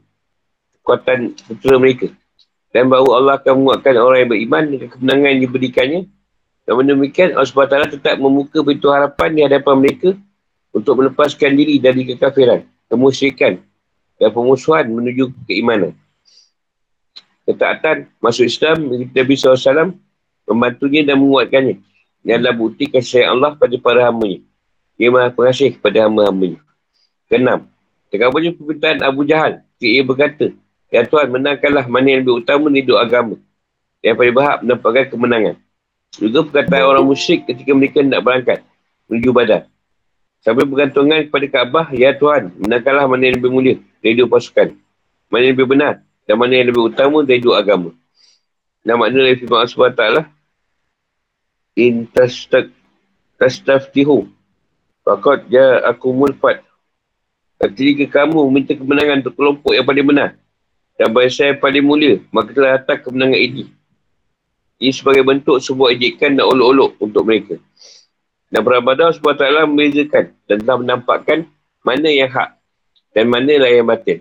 Kuatan betul mereka. Dan bahawa Allah akan menguatkan orang yang beriman dengan kemenangan yang diberikannya. Dan demikian Allah SWT tetap membuka pintu harapan di hadapan mereka untuk melepaskan diri dari kekafiran, kemusyrikan dan pemusuhan menuju keimanan. Ketaatan masuk Islam Nabi SAW membantunya dan menguatkannya. Ini adalah bukti kasih Allah pada para hambanya. Dia maha pengasih kepada hamba-hambanya. Terkabulnya permintaan Abu Jahal. Ia berkata, Ya Tuhan, menangkanlah mana yang lebih utama di hidup agama. Yang paling berhak mendapatkan kemenangan. Juga perkataan orang musyrik ketika mereka nak berangkat menuju badan. Sampai bergantungan kepada Kaabah, Ya Tuhan, menangkanlah mana yang lebih mulia dari hidup pasukan. Mana yang lebih benar dan mana yang lebih utama dari hidup agama. Dan makna dari firman Allah SWT, in tastaftihu Fakat ja aku mulfat Ketika kamu minta kemenangan untuk kelompok yang paling benar dan bahasa yang paling mulia, maka telah datang kemenangan ini. Ini sebagai bentuk sebuah ejekan dan olok-olok untuk mereka. Dan Rabbana SWT membezakan dan telah menampakkan mana yang hak dan mana lah yang batin.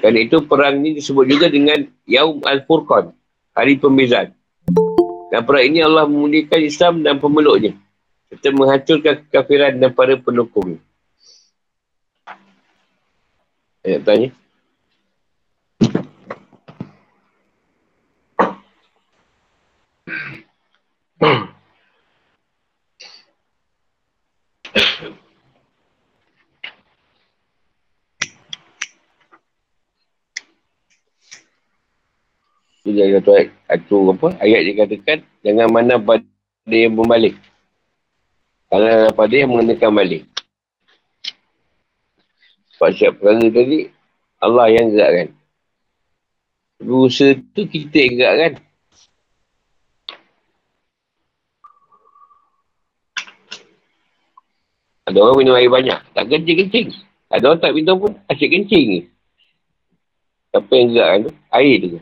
Kerana itu perang ini disebut juga dengan Yaum Al-Furqan, hari pembezaan. Dan perang ini Allah memulihkan Islam dan pemeluknya. Serta menghancurkan kekafiran dan para pendukungnya. Ayat tanya. Dia kata satu apa ayat dia katakan jangan mana pada yang membalik. Kalau pada yang mengenakan balik. Sebab siap perkara tadi Allah yang gerakkan. Berusaha tu kita yang gerakkan ada orang minum air banyak tak kencing-kencing ada orang tak minum pun asyik kencing siapa yang gerakkan tu air tu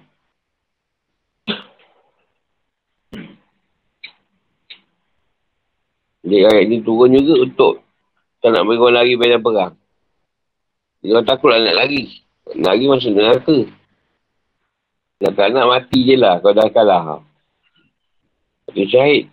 Jadi ayat ni turun juga untuk tak nak bagi orang lari pada perang. Jadi orang takut lah nak lari. Lari masuk neraka. Nak tak nak mati je lah kalau dah kalah. Dia syahid.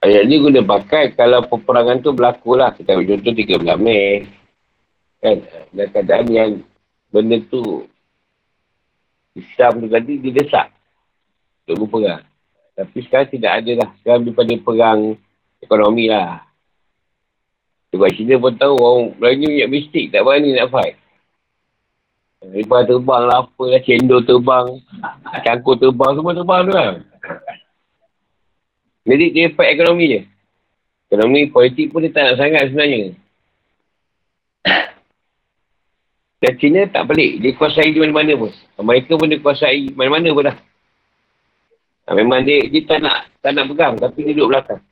Ayat ni guna pakai kalau peperangan tu berlaku lah. Kita ambil contoh 13 Mei. Kan? Dan keadaan yang benda tu Islam tu tadi dia desak untuk berperang. Tapi sekarang tidak ada lah. Sekarang daripada perang ekonomi lah. Sebab Cina pun tahu orang Melayu punya mistik tak berani nak fight. Lepas terbang lah apa lah, cendol terbang, cangkul terbang, semua terbang tu kan. Jadi dia fight ekonomi je. Ekonomi politik pun dia tak nak sangat sebenarnya. Dan China tak pelik. Dia kuasai di mana-mana pun. Mereka pun dia kuasai mana-mana pun dah. Ha, memang dia, dia tak nak tak nak pegang. Tapi dia duduk belakang.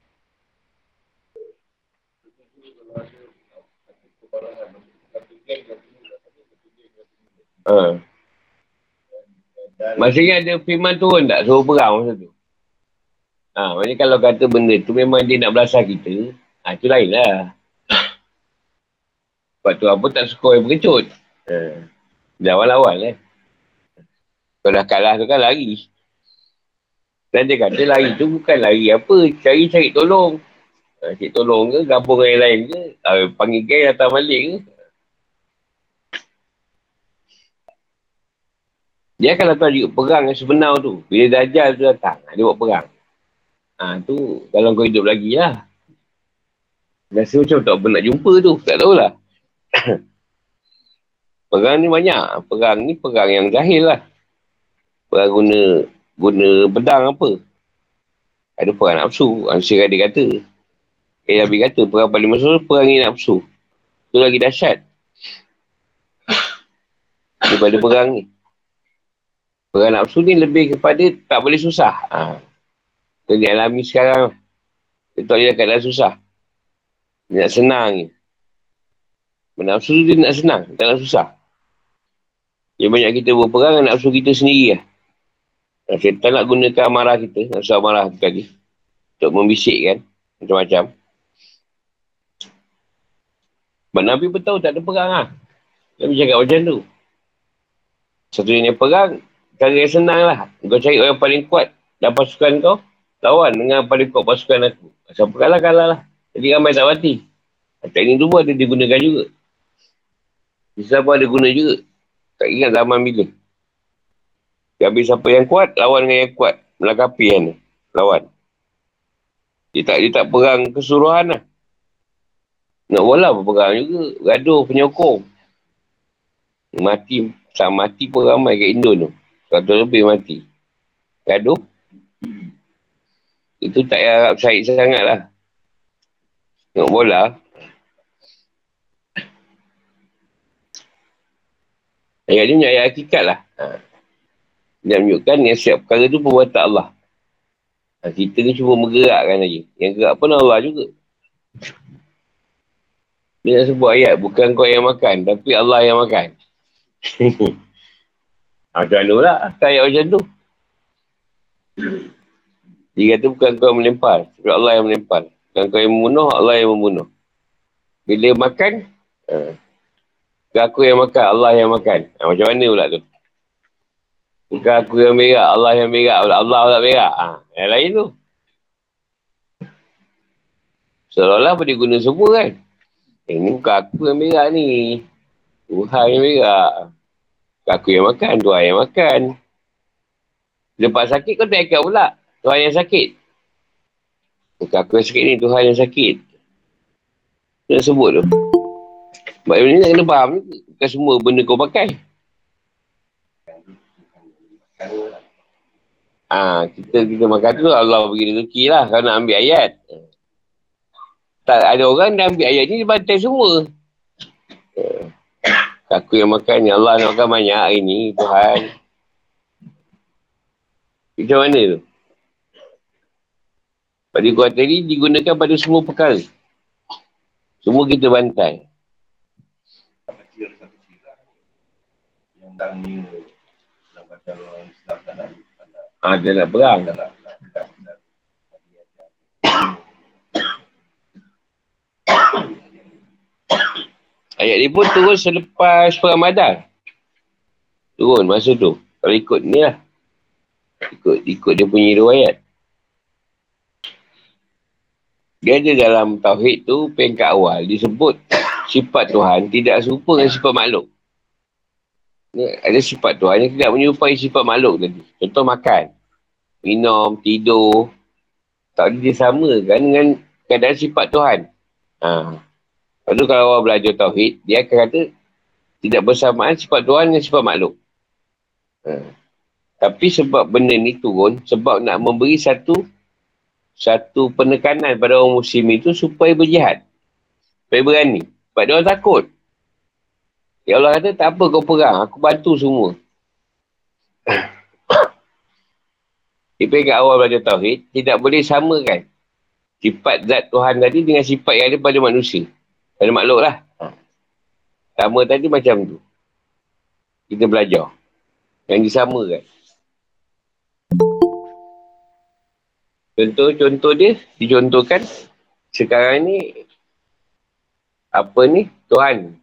Ha. Maksudnya ada firman turun tak suruh perang masa tu? Ha, maksudnya kalau kata benda tu memang dia nak belasah kita, ha, tu lain lah. Sebab tu apa tak suka yang berkecut. Eh, dah awal-awal eh. Kalau dah kalah tu kan lari. Dan dia kata lari tu bukan lari apa. Cari-cari tolong. Uh, cari tolong ke, gabung dengan lain ke. Uh, panggil gay datang balik ke. Dia akan datang juga perang yang sebenar tu. Bila Dajjal tu datang, dia buat perang. Ha, tu kalau kau hidup lagi lah. Rasa macam tak pernah jumpa tu. Tak tahulah. Perang ni banyak. Perang ni perang yang jahil lah. Perang guna guna pedang apa. Ada perang nafsu. Ansir dia kata. Eh Nabi kata perang paling masuk perang ni nafsu. Itu lagi dahsyat. Daripada perang ni. Perang nafsu ni lebih kepada tak boleh susah. Ha. Dia alami sekarang. Tak boleh keadaan susah. Dia nak senang ni. Nafsu tu dia nak senang, tak nak susah. Yang banyak kita berperang dengan nafsu kita sendiri lah. Syaitan nak gunakan amarah kita, nafsu amarah tu tadi. Untuk membisikkan macam-macam. Sebab Nabi pun tahu tak ada perang lah. Nabi cakap macam tu. Satu yang perang, cara yang senang lah. Kau cari orang paling kuat dalam pasukan kau, lawan dengan paling kuat pasukan aku. Siapa kalah, kalah lah. Jadi ramai tak mati. Teknik tu pun ada digunakan juga. Islam pun ada guna juga. Tak ingat zaman bila. Habis siapa yang kuat, lawan dengan yang kuat. Melakapi kan. Lawan. Dia tak, dia tak perang keseluruhan lah. Nak bola berperang juga. Gaduh, penyokong. Mati. Sama mati pun ramai kat Indo tu. Satu lebih mati. Gaduh. Itu tak payah harap syahid sangat lah. Tengok bola. Ayat ni ayat hakikat lah. Ha. Dia menunjukkan yang setiap perkara tu perbuatan Allah. Ha, kita ni cuma menggerakkan lagi. Yang gerak pun Allah juga. Dia nak sebut ayat, bukan kau yang makan, tapi Allah yang makan. ha, macam mana lah, ayat macam tu. Dia kata bukan kau yang melempar, tapi Allah yang melempar. Bukan kau yang membunuh, Allah yang membunuh. Bila makan, ha, bukan aku yang makan, Allah yang makan. Ha, macam mana pula tu? Bukan aku yang berak, Allah yang berak. Allah tak berak. Ha, yang lain tu. Seolah-olah boleh guna semua kan. Eh, ni bukan aku yang berak ni. Tuhan yang berak. Bukan aku yang makan, Tuhan yang makan. Lepas sakit kau tak ikat pula. Tuhan yang sakit. Bukan aku yang sakit ni, Tuhan yang sakit. Nak sebut tu. Sebab ni nak kena faham ni. Bukan semua benda kau pakai. Ah, ha, kita kita makan tu Allah bagi rezeki lah kalau nak ambil ayat. Tak ada orang dah ambil ayat ni dia bantai semua. Aku yang makan ni Allah nak makan banyak hari ni Tuhan. Macam mana tu? Pada kuat tadi digunakan pada semua perkara. Semua kita bantai. Ah, dia nak perang. Ayat ni pun turun selepas perang Madar. Turun masa tu. Kalau ikut ni lah. Ikut, ikut dia punya riwayat. Dia ada dalam Tauhid tu, pengkat awal, disebut sifat Tuhan tidak serupa dengan sifat makhluk ada sifat Tuhan yang tidak menyerupai sifat makhluk tadi. Contoh makan, minum, tidur. Tak ada dia sama kan dengan keadaan sifat Tuhan. Ha. Lalu kalau orang belajar Tauhid, dia akan kata tidak bersamaan sifat Tuhan dengan sifat makhluk. Ha. Tapi sebab benda ni turun, sebab nak memberi satu satu penekanan pada orang muslim itu supaya berjihad. Supaya berani. Sebab dia orang takut. Ya Allah kata, tak apa kau perang. Aku bantu semua. Di peringkat awal belajar Tauhid, tidak boleh samakan sifat zat Tuhan tadi dengan sifat yang ada pada manusia. Pada makhluk lah. Sama tadi macam tu. Kita belajar. Yang disamakan. Contoh-contoh dia, dicontohkan sekarang ni apa ni? Tuhan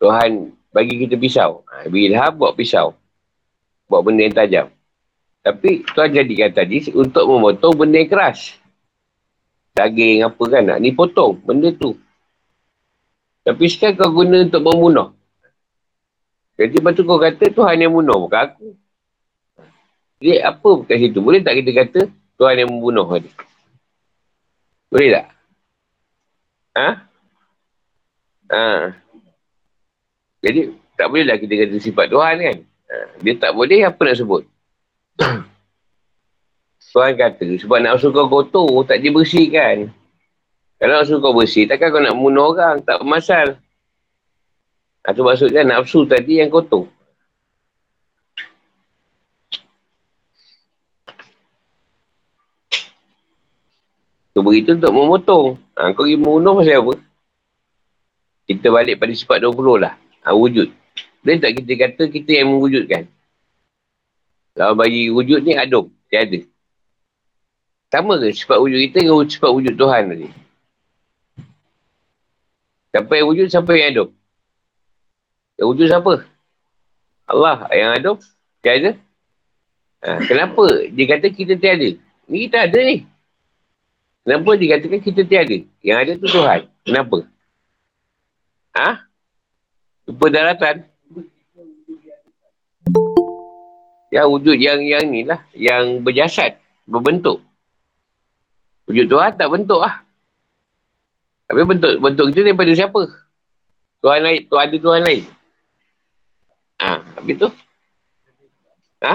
Tuhan bagi kita pisau. Ha, ilham buat pisau. Buat benda yang tajam. Tapi Tuhan jadikan tadi untuk memotong benda yang keras. Daging apa kan nak ni potong benda tu. Tapi sekarang kau guna untuk membunuh. Jadi lepas tu kau kata Tuhan yang membunuh bukan aku. Jadi apa kat situ? Boleh tak kita kata Tuhan yang membunuh tadi? Boleh tak? Ha? Ha? Jadi, tak bolehlah kita kata sifat Tuhan kan. Ha, dia tak boleh, apa nak sebut? Tuhan kata, sebab nafsu kau kotor, tak dibersihkan. Kalau nafsu kau bersih, takkan kau nak membunuh orang, tak bermasal. Itu ha, maksudnya nafsu tadi yang kotor. Kau beri tu untuk memotong. Ha, kau pergi membunuh pasal apa? Kita kita balik pada sifat 20 lah. Ha, wujud. Boleh tak kita kata kita yang mewujudkan? Kalau bagi wujud ni adum. Tiada. Sama ke sifat wujud kita dengan sifat wujud Tuhan tadi? Siapa yang wujud, siapa yang adum? Yang wujud siapa? Allah yang adum? Tiada. Ha, kenapa dia kata kita tiada? Ni kita ada ni. Kenapa dia katakan kita tiada? Yang ada tu Tuhan. Kenapa? Ha? Lupa daratan? Ya wujud yang yang ni lah. Yang berjasad. Berbentuk. Wujud Tuhan tak bentuk lah. Tapi bentuk bentuk kita daripada siapa? Tuhan lain. Tuhan ada Tuhan lain. Ha, habis tu? Ha?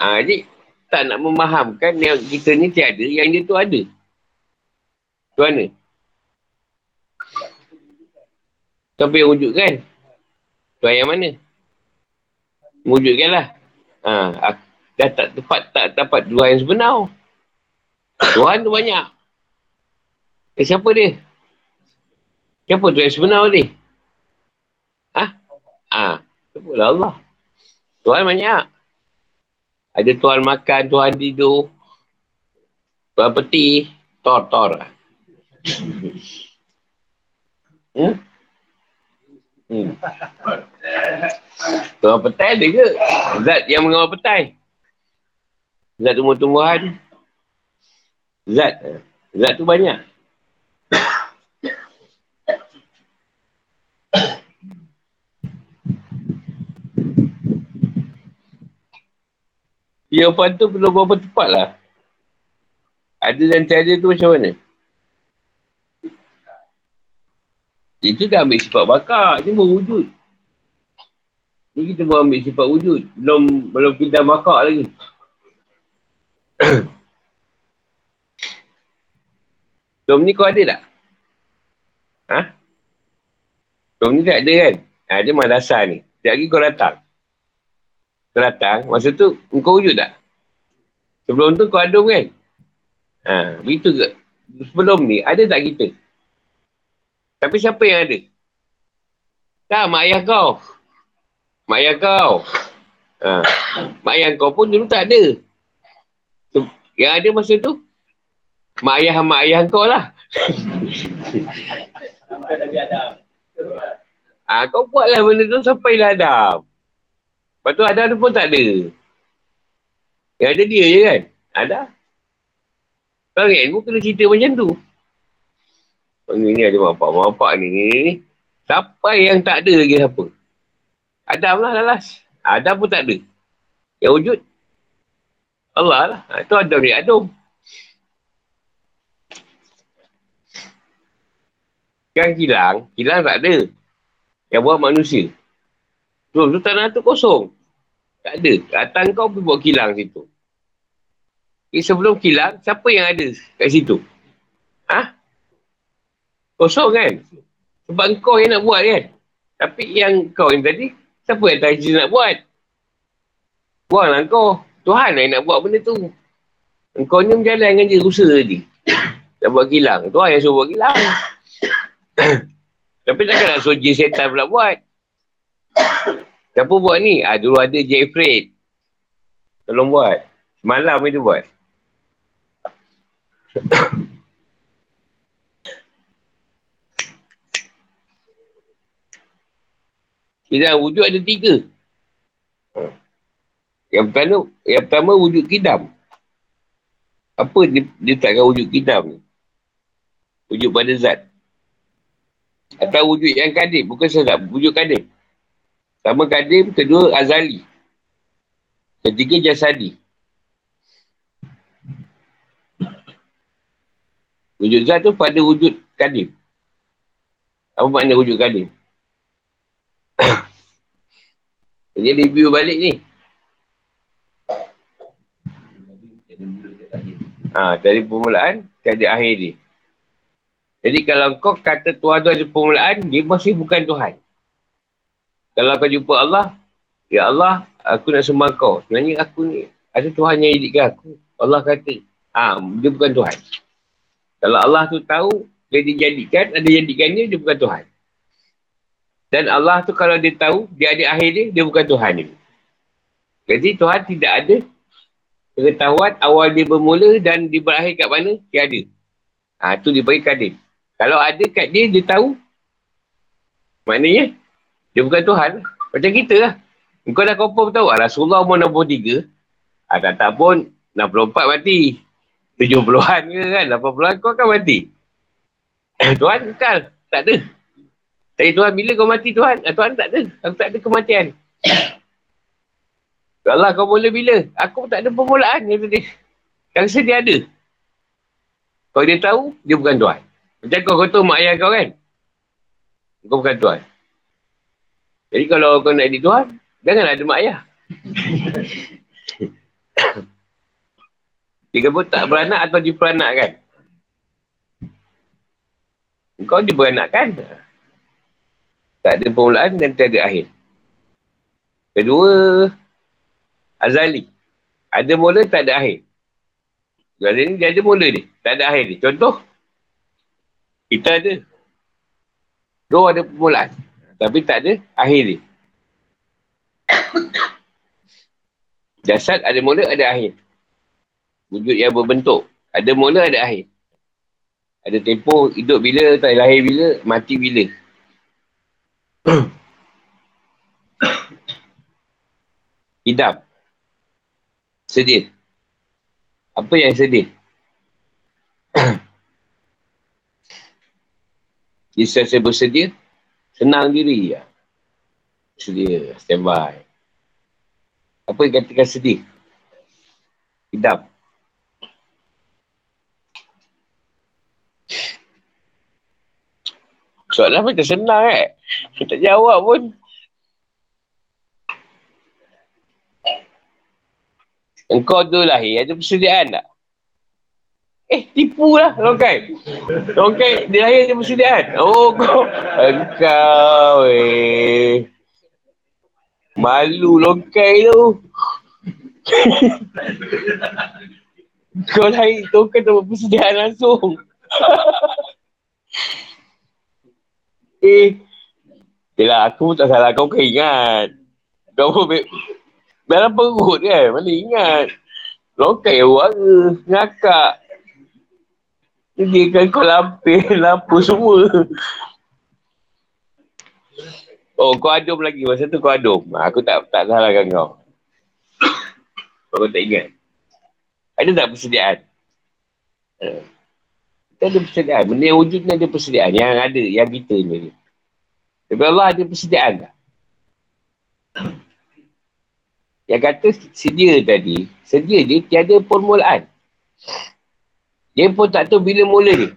Ha, jadi tak nak memahamkan yang kita ni tiada, yang dia tu ada. Tu mana? Siapa yang wujudkan? Tuhan yang mana? Wujudkanlah. Ha, dah tak tepat, tak dapat Tuhan yang sebenar. Tuhan tu banyak. Eh, siapa dia? Siapa Tuhan yang sebenar ni? Ha? Ha, siapa lah Allah? Tuhan banyak. Ada tuan makan, tuan tidur. Tuan peti. Tor, tor. hmm? Hmm. Tuan petai ada ke? Zat yang mengawal petai. Zat tumbuh-tumbuhan. Zat. Zat tu banyak. Jawapan tu perlu berapa tepat lah. Ada dan tiada tu macam mana? Itu dah ambil sifat bakar. Ini baru wujud. Ni kita baru ambil sifat wujud. Belum belum kita bakar lagi. Tom ni kau ada tak? Ha? Tom ni tak ada kan? Ha, dia madrasah ni. Sekejap lagi kau datang kau datang, masa tu kau wujud tak? Sebelum tu kau adum kan? Ha, begitu ke? Sebelum ni, ada tak kita? Tapi siapa yang ada? Tak, mak ayah kau. Mak ayah kau. Ha. Mak ayah kau pun dulu tak ada. Yang ada masa tu, mak ayah mak ayah kau lah. ha, kau buatlah benda tu sampailah Adam. Lepas tu Adam tu pun tak ada. Yang ada dia je kan? Ada. Kalau ilmu kena cerita macam tu. Ini, ni ada mampak-mampak ni. Siapa yang tak ada lagi siapa? Adam lah lalas. Adam pun tak ada. Yang wujud. Allah lah. Ha, itu Adam ni Adam. Kan kilang, kilang tak ada. Yang buat manusia. Tu, tu tanah tu kosong. Tak ada. Datang kau pergi buat kilang situ. Eh, sebelum kilang, siapa yang ada kat situ? Ha? Kosong kan? Sebab kau yang nak buat kan? Tapi yang kau yang tadi, siapa yang tak nak buat? Buanglah kau. Tuhan yang nak buat benda tu. Kau ni berjalan dengan je usaha tadi. Nak buat kilang. Tuhan yang suruh buat kilang. Tapi takkan nak suruh je setan pula buat. Siapa buat ni? Ah, dulu ada Jeffrey. Tolong buat. Semalam itu buat. Kidam wujud ada tiga. Yang pertama, yang pertama wujud kidam. Apa dia, dia takkan wujud kidam ni? Wujud pada zat. Atau wujud yang kadim. Bukan sedap. Wujud kadim. Pertama kadim, kedua azali. Ketiga jasadi. Wujud zat tu pada wujud kadim. Apa makna wujud kadim? Jadi review balik ni. Ha, dari permulaan ke akhir ni. Jadi kalau kau kata Tuhan tu ada permulaan, dia masih bukan Tuhan. Kalau kau jumpa Allah, Ya Allah, aku nak sembah kau. Sebenarnya aku ni, ada Tuhan yang hidupkan aku. Allah kata, ah, dia bukan Tuhan. Kalau Allah tu tahu, Dia dijadikan, ada jadikan dia, bukan Tuhan. Dan Allah tu kalau dia tahu, dia ada akhir dia, dia bukan Tuhan dia. Jadi Tuhan tidak ada pengetahuan awal dia bermula dan dia berakhir kat mana, dia ada. Ha, tu dia bagi kadir. Kalau ada kat dia, dia tahu. Maknanya, dia bukan Tuhan. Macam kita lah. Kau dah confirm tahu, ah, Rasulullah umur 63. Ah, tak, tak pun, 64 mati. 70-an ke kan, 80-an kau akan mati. Tuhan kekal. Tak ada. Tapi Tuhan, bila kau mati Tuhan? Ah, Tuhan tak ada. Aku tak ada kematian. Allah kau mula bila? Aku tak ada permulaan. Dia tadi. Yang sedia ada. Kalau dia tahu, dia bukan Tuhan. Macam kau kata mak ayah kau kan? Kau bukan Tuhan. Jadi kalau kau nak jadi Tuhan, jangan ada mak ayah. dia pun tak beranak atau diperanakkan. Kau diberanakkan. Tak ada permulaan dan tak ada akhir. Kedua, Azali. Ada mula, tak ada akhir. Azali ni dia ada mula dia. Tak ada akhir dia. Contoh, kita ada. Roh ada permulaan. Tapi tak ada akhir dia. Jasad ada mula, ada akhir. Wujud yang berbentuk. Ada mula, ada akhir. Ada tempoh hidup bila, tak lahir bila, mati bila. Hidap. Sedih. Apa yang sedih? Jika saya bersedia, senang diri ya. Sedia, standby. Apa yang katakan sedih? Hidap. Soalan macam senang eh. Kita tak jawab pun. Engkau tu lahir, ada persediaan tak? Eh, tipu lah Longkai. Longkai, dia lahir ada persediaan. Oh, kau. Engkau, eh. Malu Longkai tu. kau lahir, tu kan tak persediaan langsung. eh, Yelah, aku pun tak salah. Kau kan ingat. Kau pun dalam perut kan, mana ingat. Lokai warga, ngakak. Dia kan kau lampir, lampu semua. Oh, kau adum lagi. Masa tu kau adum. Aku tak tak salahkan kau. Kau tak ingat. Ada tak persediaan? Kita ada persediaan. Benda yang wujud ni ada persediaan. Yang ada, yang kita ni. Tapi Allah ada persediaan tak? Yang kata sedia tadi, sedia dia tiada permulaan. Dia pun tak tahu bila mula dia.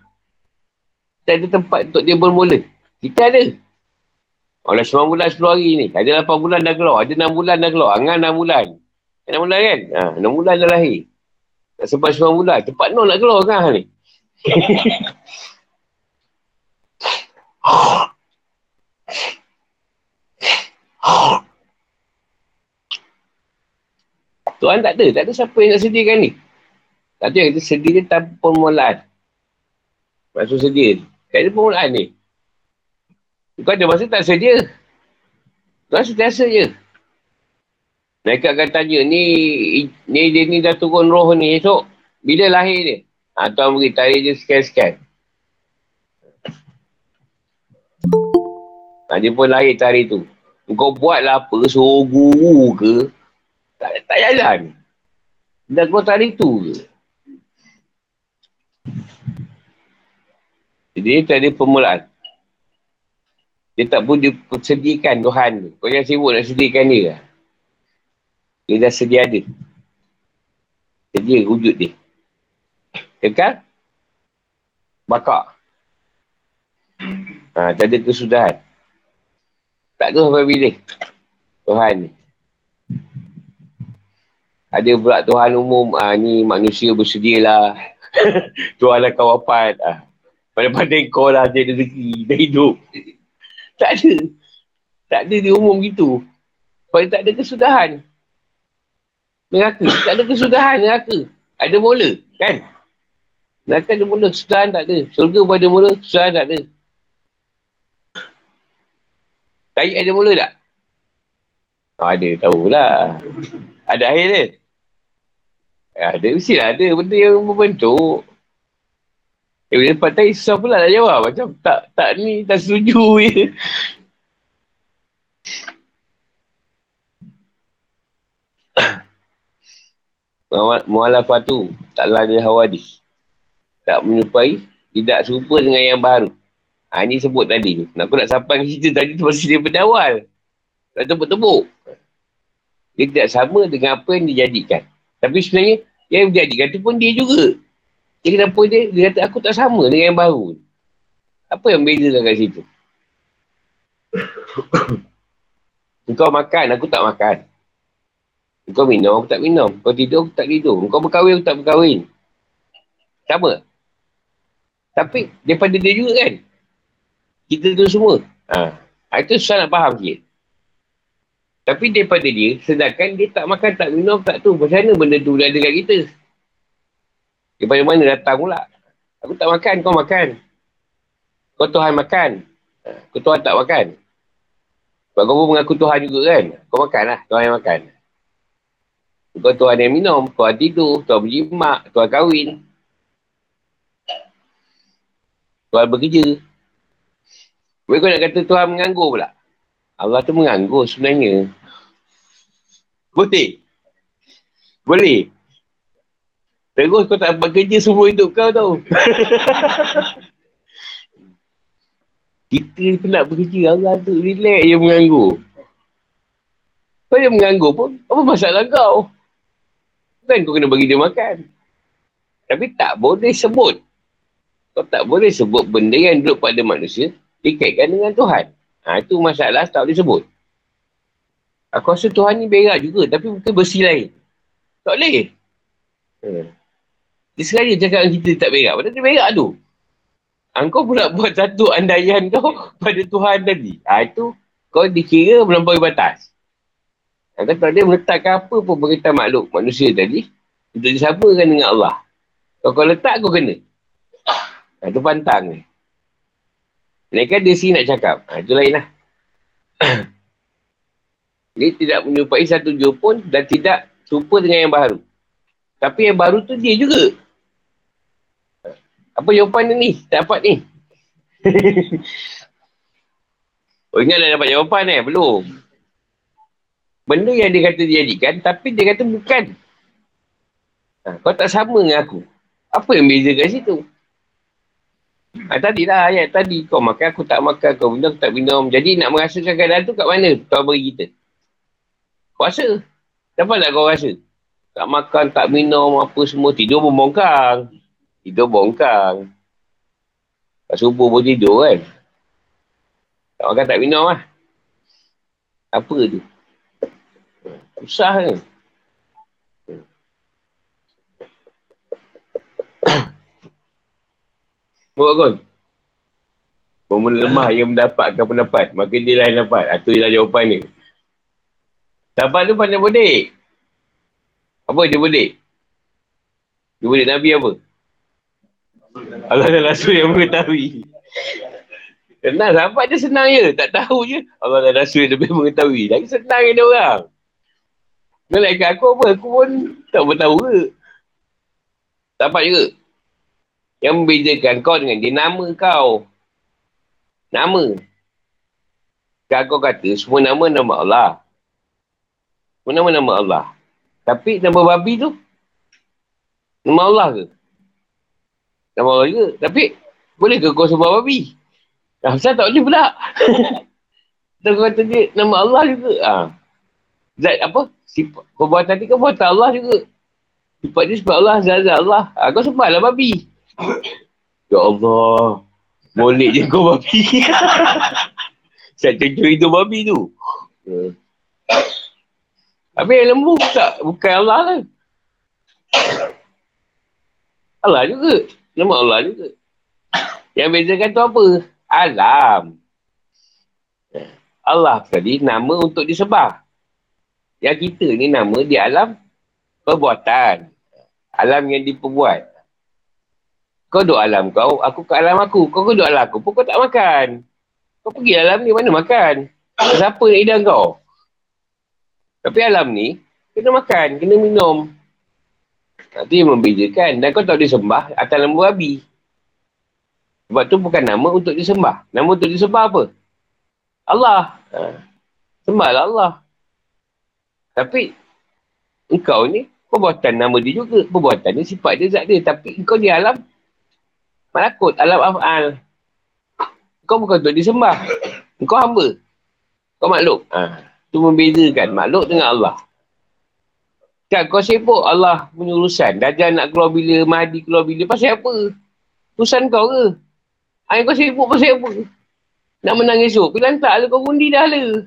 Tak ada tempat untuk dia bermula. Kita ada. Oleh 9 bulan 10 hari ni. Ada 8 bulan dah keluar. Ada 6 bulan dah keluar. Angan 6 bulan. 6 bulan kan? Ha, 6 bulan dah lahir. Tak sempat 9 bulan. Cepat no nak keluar kan ni. Tuhan tak ada. Tak ada siapa yang nak sediakan ni. Tak ada yang kata sedia dia tanpa permulaan. Maksud sedia. Tak ada permulaan ni. Bukan ada masa tak sedia. Tuhan setiasa je. Mereka akan tanya, ni ni dia ni dah turun roh ni esok. Bila lahir dia? Ha, Tuhan beri tarik dia sekian-sekian. Ha, dia pun lahir tarik tu. Kau buatlah apa, suruh guru ke, tak, tak jalan. Dah kau tadi tu je. Jadi tak ada permulaan. Dia tak pun dia sediakan Tuhan tu. Kau yang sibuk nak sediakan dia lah. Dia dah sedia ada. Sedia wujud dia. Kekal? Bakar. Ha, tak ada kesudahan. Tak tahu sampai bila. Tuhan ni. Ada pula Tuhan umum, ah, ni manusia bersedia lah. Tuhan akan wafat. Ah. Pada-pada kau lah dia rezeki, dah hidup. tak ada. Tak ada di umum gitu. Pada tak ada kesudahan. Neraka. Tak ada kesudahan neraka. Ada mula, kan? Neraka ada mula, kesudahan tak ada. Surga pun ada mula, kesudahan tak ada. Tayyip ada mula tak? Oh, ada, tahulah. Ada akhir dia. Ada, mestilah ada benda yang membentuk. Eh, bila dapat tayyip, susah pula nak jawab. Macam tak tak ni, tak setuju je. Mu'alafatu taklah dia hawadis. Tak menyerupai, tidak serupa dengan yang baru. Ha, ini sebut tadi. Aku nak sampai cerita tadi tu masih daripada awal. Tak tepuk-tepuk. Dia tidak sama dengan apa yang dijadikan. Tapi sebenarnya, yang dijadikan tu pun dia juga. Jadi kenapa dia, dia kata aku tak sama dengan yang baru. Apa yang beza kat situ? Engkau makan, aku tak makan. Kau minum, aku tak minum. Kau tidur, aku tak tidur. Kau berkahwin, aku tak berkahwin. Sama. Tapi, daripada dia juga kan. Kita tu semua. Ha. ha itu susah nak faham sikit. Tapi daripada dia, sedangkan dia tak makan, tak minum, tak tu. Macam mana benda tu ada dekat kita? Daripada mana datang pula? Aku tak makan, kau makan. Kau Tuhan makan. Ha. Kau Tuhan tak makan. Sebab kau pun mengaku Tuhan juga kan? Kau makan lah, Tuhan yang makan. Kau tuan yang minum, tuan tidur, tuan berjimak, tuan kahwin. Tuan bekerja. Boleh kau nak kata tuan menganggur pula? Allah tu menganggur sebenarnya. Boleh? Boleh? Terus kau tak bekerja semua hidup kau tau. Kita pun nak bekerja, Allah tu relax je menganggur. Kau yang menganggur pun, apa masalah kau? Kan kau kena bagi dia makan. Tapi tak boleh sebut. Kau tak boleh sebut benda yang duduk pada manusia dikaitkan dengan Tuhan. Ha, itu masalah tak boleh sebut. Aku rasa Tuhan ni berak juga tapi mungkin bersih lain. Tak boleh. Hmm. Dia sekali cakap kita tak berak. Padahal dia berak tu. Ha, kau pula buat satu andaian kau pada Tuhan tadi. Ha, itu kau dikira melampaui batas. Yang kata dia meletakkan apa pun berita makhluk manusia tadi untuk disamakan dengan Allah. Kalau kau letak, kau kena. Ha, itu pantang ni. Mereka dia sini nak cakap. Ha, itu lain lah. dia tidak menyerupai satu jua pun dan tidak serupa dengan yang baru. Tapi yang baru tu dia juga. Apa jawapan ni? Tak dapat ni. oh ingat dah dapat jawapan eh? Belum. Benda yang dia kata dia jadikan, tapi dia kata bukan. Ha, kau tak sama dengan aku. Apa yang beza kat situ? Ha, tadi lah ayat tadi. Kau makan, aku tak makan. Kau minum, aku tak minum. Jadi nak merasakan keadaan tu kat mana? Kau beri kita. Puasa. Dapat tak kau rasa? Tak makan, tak minum, apa semua. Tidur pun bongkang. Tidur bongkang. Pas subuh pun tidur kan. Tak makan, tak minum lah. Apa tu? Susah ke? Buat kau. Pemuda lemah yang mendapatkan pendapat. Maka dia lain dapat. Itu ah, ialah jawapan ni. Dapat tu pandai bodek. Apa dia bodek? Dia bodek Nabi apa? Allah dan Rasul yang mengetahui. Kenal sahabat dia senang je. Tak tahu je. Allah dan Rasul yang lebih mengetahui. Lagi senang je dia orang. Ikat aku apa? Aku pun tak bertahu ke. Dapat juga. Yang membezakan kau dengan dia nama kau. Nama. Kan kau kata semua nama nama Allah. Semua nama nama Allah. Tapi nama babi tu nama Allah ke? Nama Allah juga. Tapi boleh ke kau sebab babi? Saya tak boleh pula. Tak kata dia nama Allah juga. Ha. Zat apa? Sifat, perbuatan ni kan buatan Allah juga. Sifat ni sebab Allah, zat Allah. Ha, kau sebab lah babi. ya Allah. Boleh je kau babi. Saya cucuk itu babi tu. Habis yang lembu tak? Bukan Allah lah. Allah juga. Nama Allah juga. Yang bezakan tu apa? Alam. Allah tadi nama untuk disebah. Yang kita ni nama di alam perbuatan. Alam yang diperbuat. Kau duduk alam kau, aku ke alam aku. Kau duduk alam aku pun kau tak makan. Kau pergi alam ni, mana makan? Siapa nak hidang kau? Tapi alam ni, kena makan, kena minum. Yang membezakan. Dan kau tak boleh sembah atas lembu babi. Sebab tu bukan nama untuk disembah. Nama untuk disembah apa? Allah. Ha. Sembahlah Allah. Tapi, engkau ni, perbuatan nama dia juga. Perbuatan dia, sifat dia, zat dia. Tapi engkau di alam malakut, alam af'al. Kau bukan untuk disembah. Kau hamba. Kau makhluk. Ha. Itu membezakan makhluk dengan Allah. Kan kau sibuk Allah punya urusan. Dajjal nak keluar bila, Mahdi keluar bila. Pasal apa? Urusan kau ke? Ha, kau sibuk pasal apa? Nak menang esok. Bila tak lah kau undi dah lah.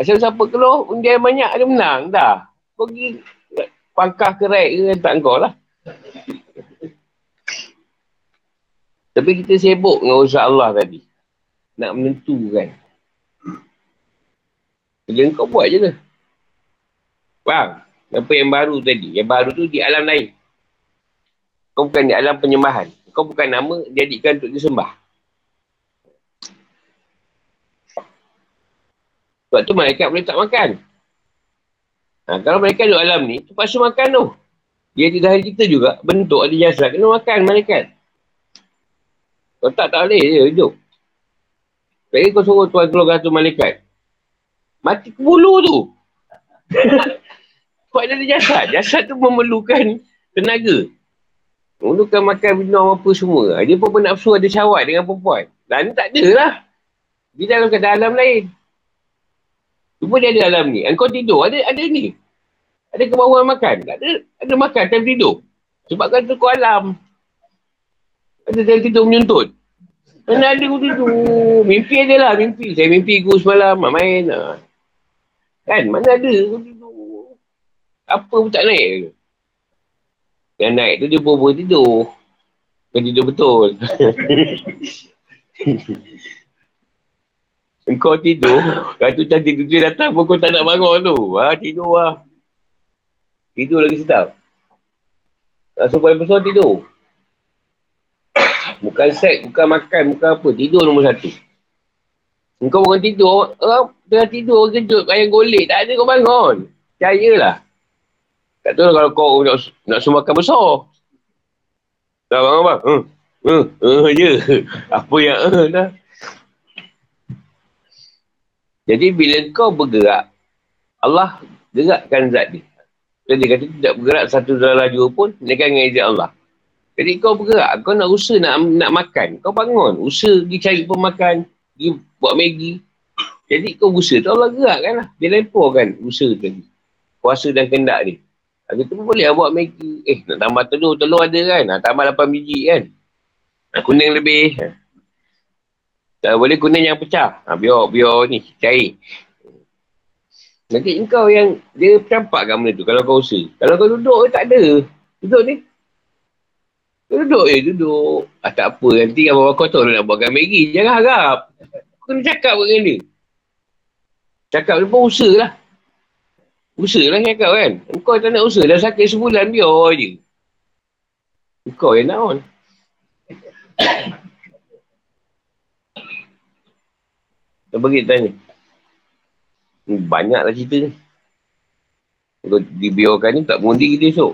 Asal siapa keluar, undi yang banyak dia menang. Dah. Kau pergi pangkah kerai ke tak kau lah. Tapi kita sibuk dengan urusan Allah tadi. Nak menentukan. Kerja kau buat je lah. Faham? Apa yang baru tadi? Yang baru tu di alam lain. Kau bukan di alam penyembahan. Kau bukan nama jadikan untuk disembah. Sebab tu malaikat boleh tak makan. Ha, kalau mereka duduk alam ni, terpaksa makan tu. Dia di dalam kita juga, bentuk ada jasa, kena makan malaikat. Kau tak, tak boleh je hidup. Jadi kau suruh tuan keluar satu malaikat. Mati ke bulu tu. Sebab dia ada jasad. Jasad tu memerlukan tenaga. Memerlukan makan minum apa semua. Dia pun bernafsu ada syawat dengan perempuan. Dan tak ada lah. Dia dalam keadaan alam lain. Cuma dia ada alam ni. Engkau tidur, ada ada ni. Ada kemauan makan. Tak ada, ada makan time tidur. Sebab kan tu kau alam. Ada time tidur menyuntut. Mana ada aku tidur. Mimpi ada lah, mimpi. Saya mimpi aku semalam, main. Ha. Kan, mana ada tidur. Apa pun tak naik. Yang naik tu dia pun tidur. Kau tidur betul. Engkau tidur, tu cantik tu datang pun kau tak nak bangun tu. Ha, tidur lah. Tidur lagi sedap. Langsung paling besar tidur. Bukan seks, bukan makan, bukan apa. Tidur nombor satu. Engkau bukan tidur, uh, tengah tidur, kejut, ayam golek. Tak ada kau bangun. Percayalah. Tak tahu kalau kau nak, nak sumbangkan besar. Tak bangun bang. Hmm. Hmm. Hmm. Je. Apa yang uh, dah. Jadi bila kau bergerak, Allah gerakkan zat dia. Jadi dia kata tidak bergerak satu dalam laju pun, dengan izin Allah. Jadi kau bergerak, kau nak usaha nak, nak makan. Kau bangun, usaha pergi cari pemakan, pergi buat Maggi. Jadi kau usaha tu Allah gerakkan lah. Dia lemporkan usaha tadi. Puasa dan kendak ni. Habis tu pun boleh lah buat Maggi. Eh, nak tambah telur, telur ada kan? Nak tambah 8 biji kan? Nak kuning lebih. Tak boleh kuning yang pecah. Ha, biar, biar ni, cair. Nanti engkau yang dia campak kat benda tu kalau kau usaha. Kalau kau duduk, tak ada. Duduk ni. Duduk je, duduk. Ah, tak apa, nanti abang kau tahu nak buatkan Maggi. Jangan harap. Kau kena cakap dengan dia. Cakap dia pun usaha lah. Usaha lah cakap kan. Engkau tak nak usaha, dah sakit sebulan, biar je. Engkau yang nak on. Kau bagi tanya. Banyaklah cerita ni. Kalau dibiarkan ni tak mundi kita esok.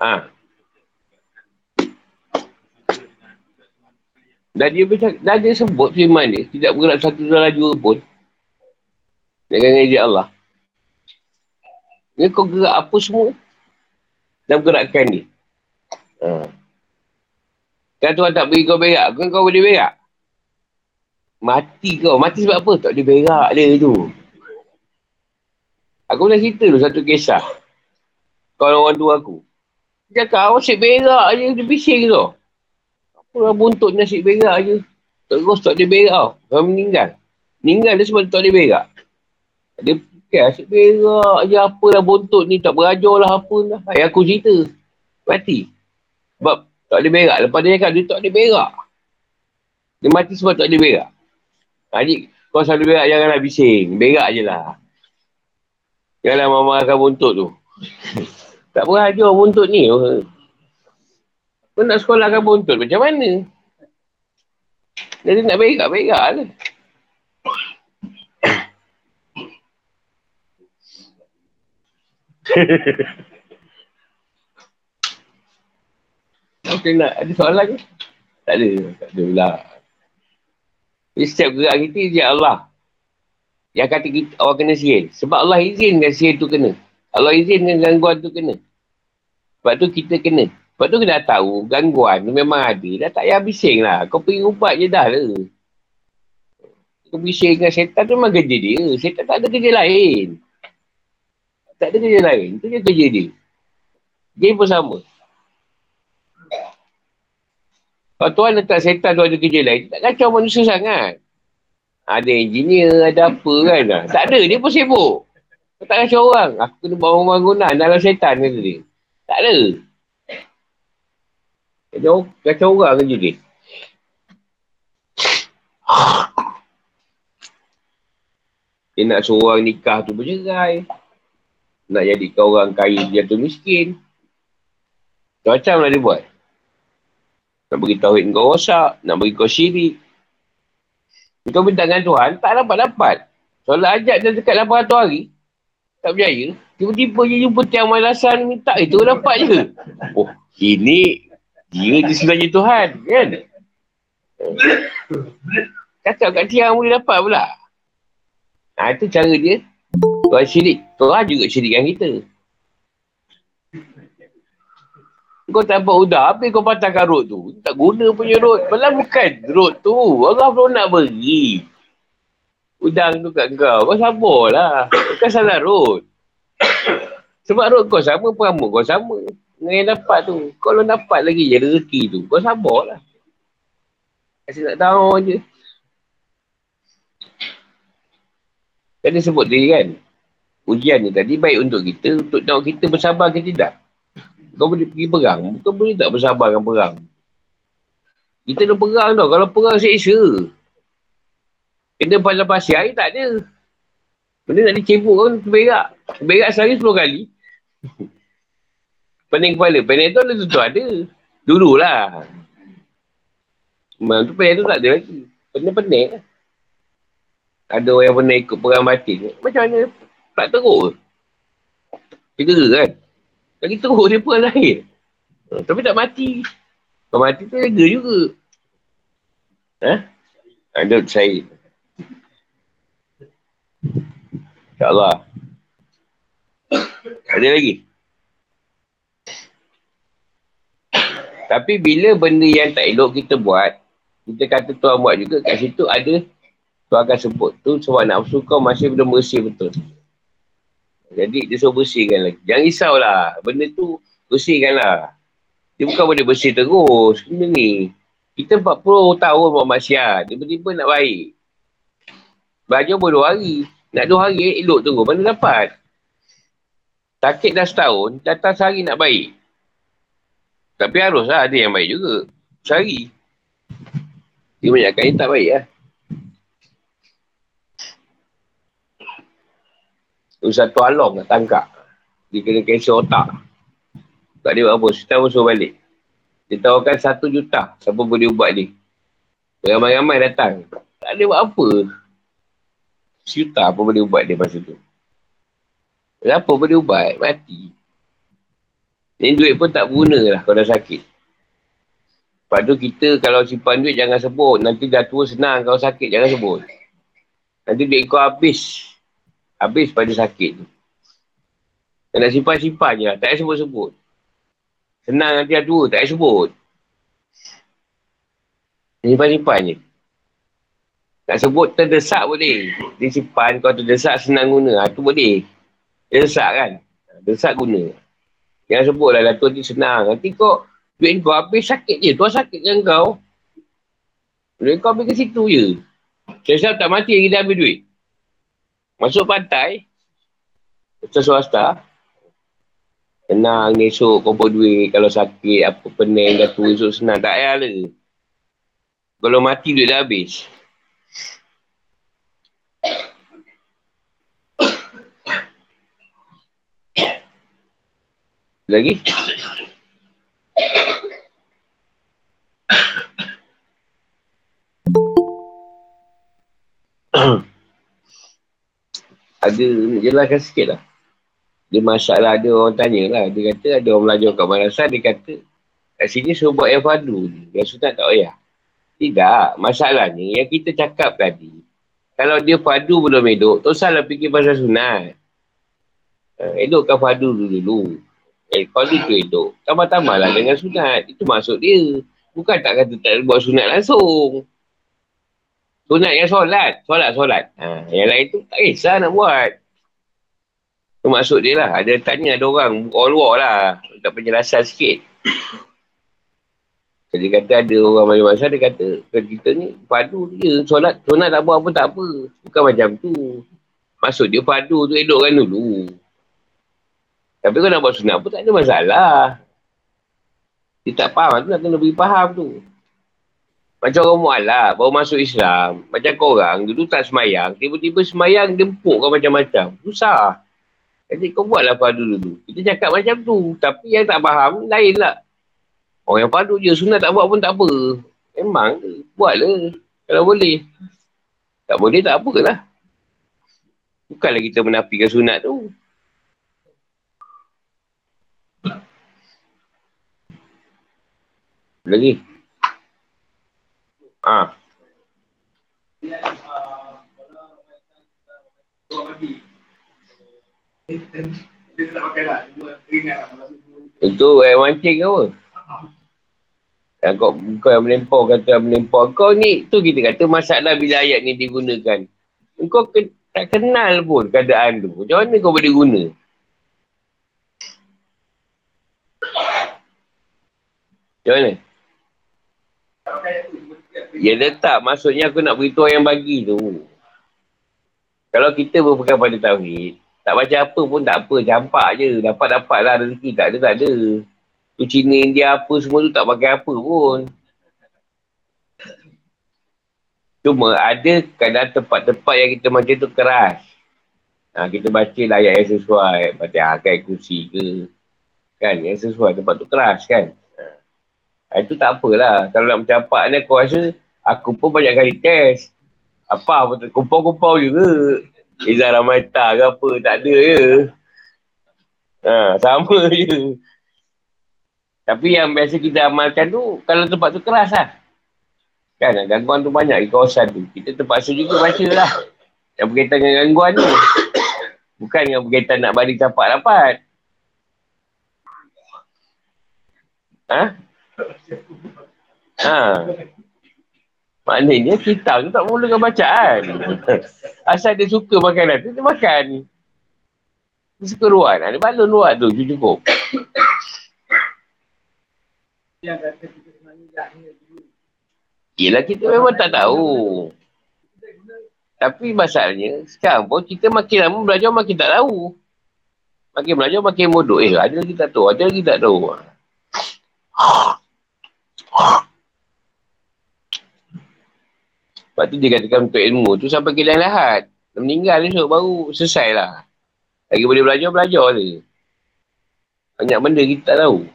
Ha. Dan dia bercakap, dan dia sebut firman dia, tidak bergerak satu dalam laju pun. Dengan izin Allah. Ni kau gerak apa semua, dan gerakkan dia. Ha. Kan Tuhan tak beri kau berak, kan kau boleh berak? Mati kau. Mati sebab apa? Tak boleh berak dia tu. Aku nak cerita tu satu kisah. Kau orang tua aku. Dia cakap, awak asyik berak je. Dia bising tu. Lah buntut ni asyik berak je. Terus tak boleh berak tau. Kau meninggal. Meninggal dia sebab tak boleh berak. Dia fikir asyik berak je. Apa lah buntut ni. Tak berajar lah apa lah. Ayah aku cerita. Mati. Sebab tak boleh berak. Lepas dia cakap dia tak boleh berak. Dia mati sebab tak boleh berak. Jadi, Kau selalu berak, janganlah bising. Berak je lah. Janganlah marah-marahkan buntut tu. tak berajar buntut ni. Kau nak sekolahkan buntut macam mana? Jadi nak berak, berak lah. Okey nak ada soalan ke? Tak ada. Tak ada pula. Jadi setiap gerak kita izin Allah. Yang kata kita, orang kena sihir. Sebab Allah izinkan sihir tu kena. Allah izinkan gangguan tu kena. Sebab tu kita kena. Sebab tu kena tahu gangguan tu memang ada. Dah tak payah bising lah. Kau pergi ubat je dah lah. Kau bising dengan setan tu memang kerja dia. Setan tak ada kerja lain. Tak ada kerja lain. Itu je kerja dia. Dia pun sama. Kalau Tuhan letak setan tu ada kerja lain, tak kacau manusia sangat. Ada engineer, ada apa kan. Tak ada, dia pun sibuk. Kau tak kacau orang. Aku kena bangun bangunan dalam setan kata dia. Tak ada. Kacau, kacau orang kerja dia. Dia nak suruh orang nikah tu bercerai. Nak jadikan orang kaya dia tu miskin. Macam lah dia buat. Nak bagi tauhid kau rosak. Nak bagi kau syirik. Kau minta dengan Tuhan, tak dapat-dapat. Solat ajak dah dekat 800 hari. Tak berjaya. Tiba-tiba je jumpa tiang malasan minta. Itu dapat je. Oh, ini dia je sebenarnya Tuhan. Kan? Cakap kat tiang boleh dapat pula. Ha, itu cara dia. Tuhan syirik. Tuhan juga syirikkan kita. Kau tak dapat udah, habis kau patahkan rot tu. Tak guna punya rot. Malah bukan rot tu. Allah belum nak beri. Udang tu kat kau. Kau sabarlah. Bukan salah rot. Sebab rot kau sama, peramuk kau sama. Dengan yang dapat tu. Belum dapat lagi je rezeki tu. Kau sabarlah. Kasih tak tahu je. Tadi sebut tadi kan. Ujian ni tadi baik untuk kita. Untuk tahu kita bersabar ke tidak. Kau boleh pergi perang. Kau boleh tak bersabar dengan perang. Kita dah perang tau. Kalau perang seksa. Kena pada pasir air tak ada. Benda nak dicebuk kan terberak. Terberak sehari 10 kali. Pening kepala. Pening tu ada tu ada. Dulu lah. Memang tu pening tu tak ada lagi. Pening-pening lah. Ada orang yang pernah ikut perang batin. Macam mana? Tak teruk ke? Kita kan? Lagi teruk dia pun lahir. Ha, tapi tak mati. Kalau mati tu lega juga. Ha? Ada saya. InsyaAllah. Ada lagi. Tapi bila benda yang tak elok kita buat, kita kata Tuhan buat juga, kat situ ada Tuhan akan sebut tu sebab nafsu kau masih belum bersih betul. Jadi dia suruh bersihkan lagi. Jangan risaulah. Benda tu bersihkan lah. Dia bukan boleh bersih terus. Benda ni. Kita 40 tahun buat maksiat. Tiba-tiba nak baik. Belajar pun 2 hari. Nak 2 hari elok tunggu. Mana dapat? Sakit dah setahun. Datang sehari nak baik. Tapi haruslah ada yang baik juga. Sehari. Dia banyakkan yang tak baik lah. satu along nak tangkap. Dia kena cancel otak. Tak dia buat apa. Setahun suruh balik. Dia tawarkan satu juta. Siapa boleh ubat dia. Ramai-ramai datang. Tak ada buat apa. Sejuta apa boleh ubat dia masa tu. Kenapa boleh ubat? Mati. Ni duit pun tak guna lah kalau dah sakit. Lepas tu kita kalau simpan duit jangan sebut. Nanti dah tua senang kalau sakit jangan sebut. Nanti duit kau habis. Habis pada sakit tu. nak simpan-simpan je lah. Tak payah sebut-sebut. Senang nanti ada dua. Tak payah sebut. Simpan-simpan je. Nak sebut terdesak boleh. Dia simpan kau terdesak senang guna. Ha, tu boleh. Dia desak kan. Desak guna. Jangan sebut lah Datuk ni senang. Nanti kau duit kau habis sakit je. Tuan sakit kan kau. Duit kau habis ke situ je. Saya tak mati lagi dia ambil duit. Masuk pantai, macam swasta, tenang ni esok kumpul duit, kalau sakit, apa pening, dah tua esok senang, tak payah lah. Kalau mati duit dah habis. Lagi? ada, jelaskan sikit lah. Dia masalah ada orang tanya lah. Dia kata ada orang belajar kat madrasah, dia kata kat sini suruh buat yang fardu. Yang sunat tak payah. Tidak. Masalahnya yang kita cakap tadi, kalau dia fardu belum hidup, tak salah fikir pasal sunat. Uh, elokkan fardu dulu-dulu. Eh, fardu tu hidup. Tambah-tambah lah dengan sunat. Itu maksud dia. Bukan tak kata tak buat sunat langsung. Sunat yang solat. Solat, solat. Ha, yang lain tu tak kisah nak buat. Itu maksud dia lah. Ada tanya ada orang. Orang luar lah. Tak penjelasan sikit. Jadi kata ada orang macam masa dia kata kita ni padu je. Solat, solat tak buat pun tak apa. Bukan macam tu. Maksud dia padu tu elokkan dulu. Tapi kalau nak buat sunat pun tak ada masalah. Dia tak faham tu nak kena beri faham tu. Macam orang mu'alaf, baru masuk Islam. Macam korang, dulu tak semayang. Tiba-tiba semayang, dia empukkan macam-macam. Susah. Jadi kau buatlah padu dulu. Kita cakap macam tu. Tapi yang tak faham, lain lah. Orang yang padu je, sunat tak buat pun tak apa. Memang, buatlah. Kalau boleh. Tak boleh, tak apalah. Bukanlah kita menafikan sunat tu. Lagi. Ah. Itu air mancing ke apa? Kau, kau yang melempar kata yang melempar. Kau ni, tu kita kata masalah bila ayat ni digunakan. Kau ke, tak kenal pun keadaan tu. Macam mana kau boleh guna? Macam mana? Ya letak maksudnya aku nak beritahu yang bagi tu. Kalau kita berpegang pada tauhid, tak baca apa pun tak apa, campak je. Dapat-dapat lah rezeki, tak ada, tak ada. Tu Cina, India apa semua tu tak pakai apa pun. Cuma ada kadang tempat-tempat yang kita macam tu keras. Ha, kita baca lah ayat yang sesuai. Baca akai kursi ke. Kan, yang sesuai tempat tu keras kan. Ha, itu tak apalah. Kalau nak mencapak ni aku rasa aku pun banyak kali test. Apa kumpul-kumpul juga. Izzah Ramaita ke apa. Tak ada je. Ha, sama je. Tapi yang biasa kita amalkan tu, kalau tempat tu keras lah. Kan, gangguan tu banyak di kawasan tu. Kita terpaksa juga baca lah. Yang berkaitan dengan gangguan tu. Bukan yang berkaitan nak balik capak dapat. Ha? Ha. Maknanya kita tu tak mulakan bacaan. Asal dia suka makanan tu, dia makan. Dia suka ruat. Dia balon ruat tu, cukup. Yelah kita memang tak tahu. Tapi masalahnya, sekarang pun kita makin lama belajar makin tak tahu. Makin belajar makin bodoh. Eh, ada lagi tak tahu, ada lagi tak tahu. Sebab tu dia katakan untuk ilmu tu sampai ke lain lahat. Meninggal esok baru selesai lah. Lagi boleh belajar, belajar je. Banyak benda kita tak tahu.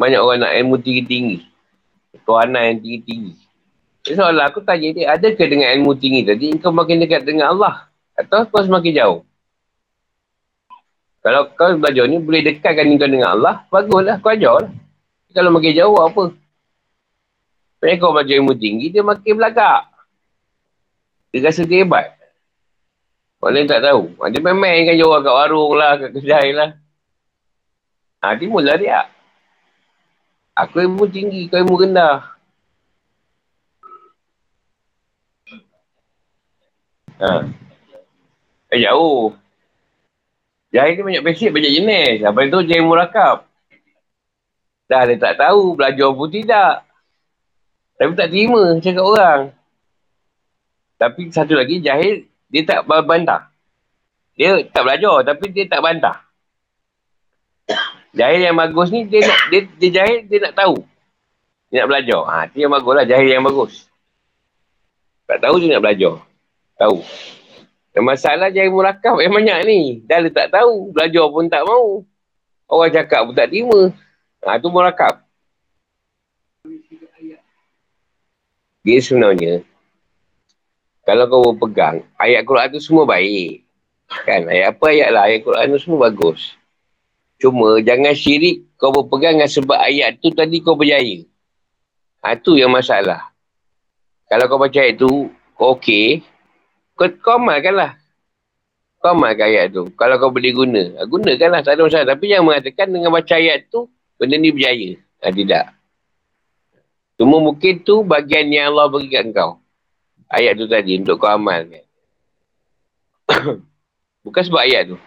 Banyak orang nak ilmu tinggi-tinggi. Tuanan yang tinggi-tinggi. Soalan aku tanya dia, adakah dengan ilmu tinggi tadi kau makin dekat dengan Allah? Atau kau semakin jauh? Kalau kau belajar ni boleh dekatkan kau dengan Allah, baguslah, kau ajar lah. Kalau makin jauh, apa? Sebenarnya kau belajar ilmu tinggi, dia makin belagak. Dia rasa dia hebat. Orang lain tak tahu. Ha, dia main-main kan jual kat warung lah, kat kedai lah. Ha, timbullah dia. Aku ilmu tinggi, kau ilmu rendah. Ha. Eh, jauh. Jahil ni banyak basic, banyak jenis. Apa itu jahil murakab. Dah dia tak tahu, belajar pun tidak. Tapi tak terima cakap orang. Tapi satu lagi, jahil, dia tak bantah. Dia tak belajar, tapi dia tak bantah. Jahil yang bagus ni, dia, nak, dia, dia jahil, dia nak tahu. Dia nak belajar. Ha, itu yang bagus lah, jahil yang bagus. Tak tahu dia nak belajar. Tahu. Masalah jangan murakab yang banyak ni. Dah dia tak tahu. Belajar pun tak mau. Orang cakap pun tak terima. Ha, tu murakab. Dia sebenarnya, kalau kau pegang, ayat Quran tu semua baik. Kan? Ayat apa ayat lah. Ayat Quran tu semua bagus. Cuma jangan syirik kau berpegang dengan sebab ayat tu tadi kau berjaya. Ha, tu yang masalah. Kalau kau baca ayat tu, kau okey, kau, kau amalkanlah. Kau amalkan ayat tu. Kalau kau boleh guna, ha, gunakanlah. Tak ada masalah. Tapi jangan mengatakan dengan baca ayat tu, benda ni berjaya. Ha, tidak. Cuma mungkin tu bagian yang Allah beri kat kau. Ayat tu tadi untuk kau amalkan. Bukan sebab ayat tu.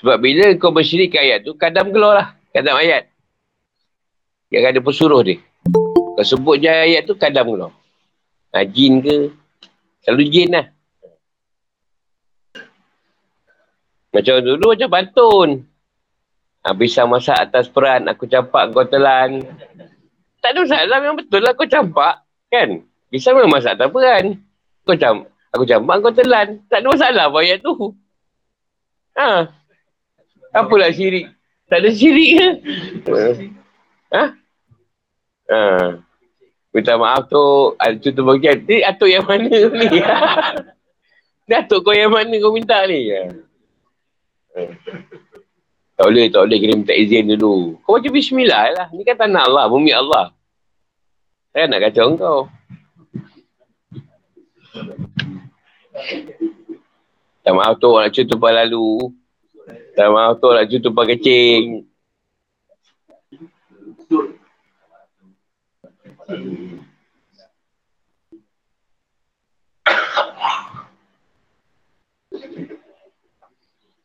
Sebab bila kau bersyirik ayat tu, kadang keluar lah. Kadang ayat. Yang ada pesuruh dia. Kau sebut je ayat tu, kadang keluar. Ha, jin ke? Selalu jin lah. Macam dulu macam pantun. Ha, bisa masak atas peran, aku campak kau telan. Tak ada masalah, memang betul lah kau campak. Kan? Bisa memang masak atas peran. Kau campak, aku campak kau telan. Tak ada masalah apa ayat tu. Ha. Apalah syirik? Tak ada syirik ke? Ha? Ha. Minta maaf tu, ada contoh bagian. Ni atuk yang mana ni? Ni atuk kau yang mana kau minta ni? Ha. Tak boleh, tak boleh kena minta izin dulu. Kau baca bismillah lah. Ni kan tanah Allah, bumi Allah. Saya nak kacau kau. Tak maaf tu, cuci tumpah lalu. Tak maaf tu, cuci tumpah kecing.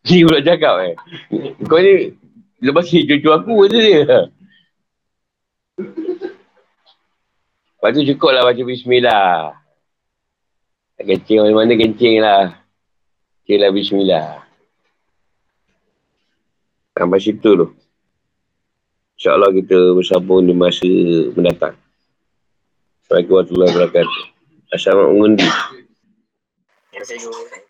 Ni pula cakap eh. Kau ni lepas ni cucu aku je dia. Lepas tu cukup lah baca bismillah. Kencing mana-mana kencing lah. Kencing lah bismillah. Sampai situ tu. InsyaAllah kita bersambung di masa mendatang. Assalamualaikum warahmatullahi wabarakatuh. Assalamualaikum. Assalamualaikum.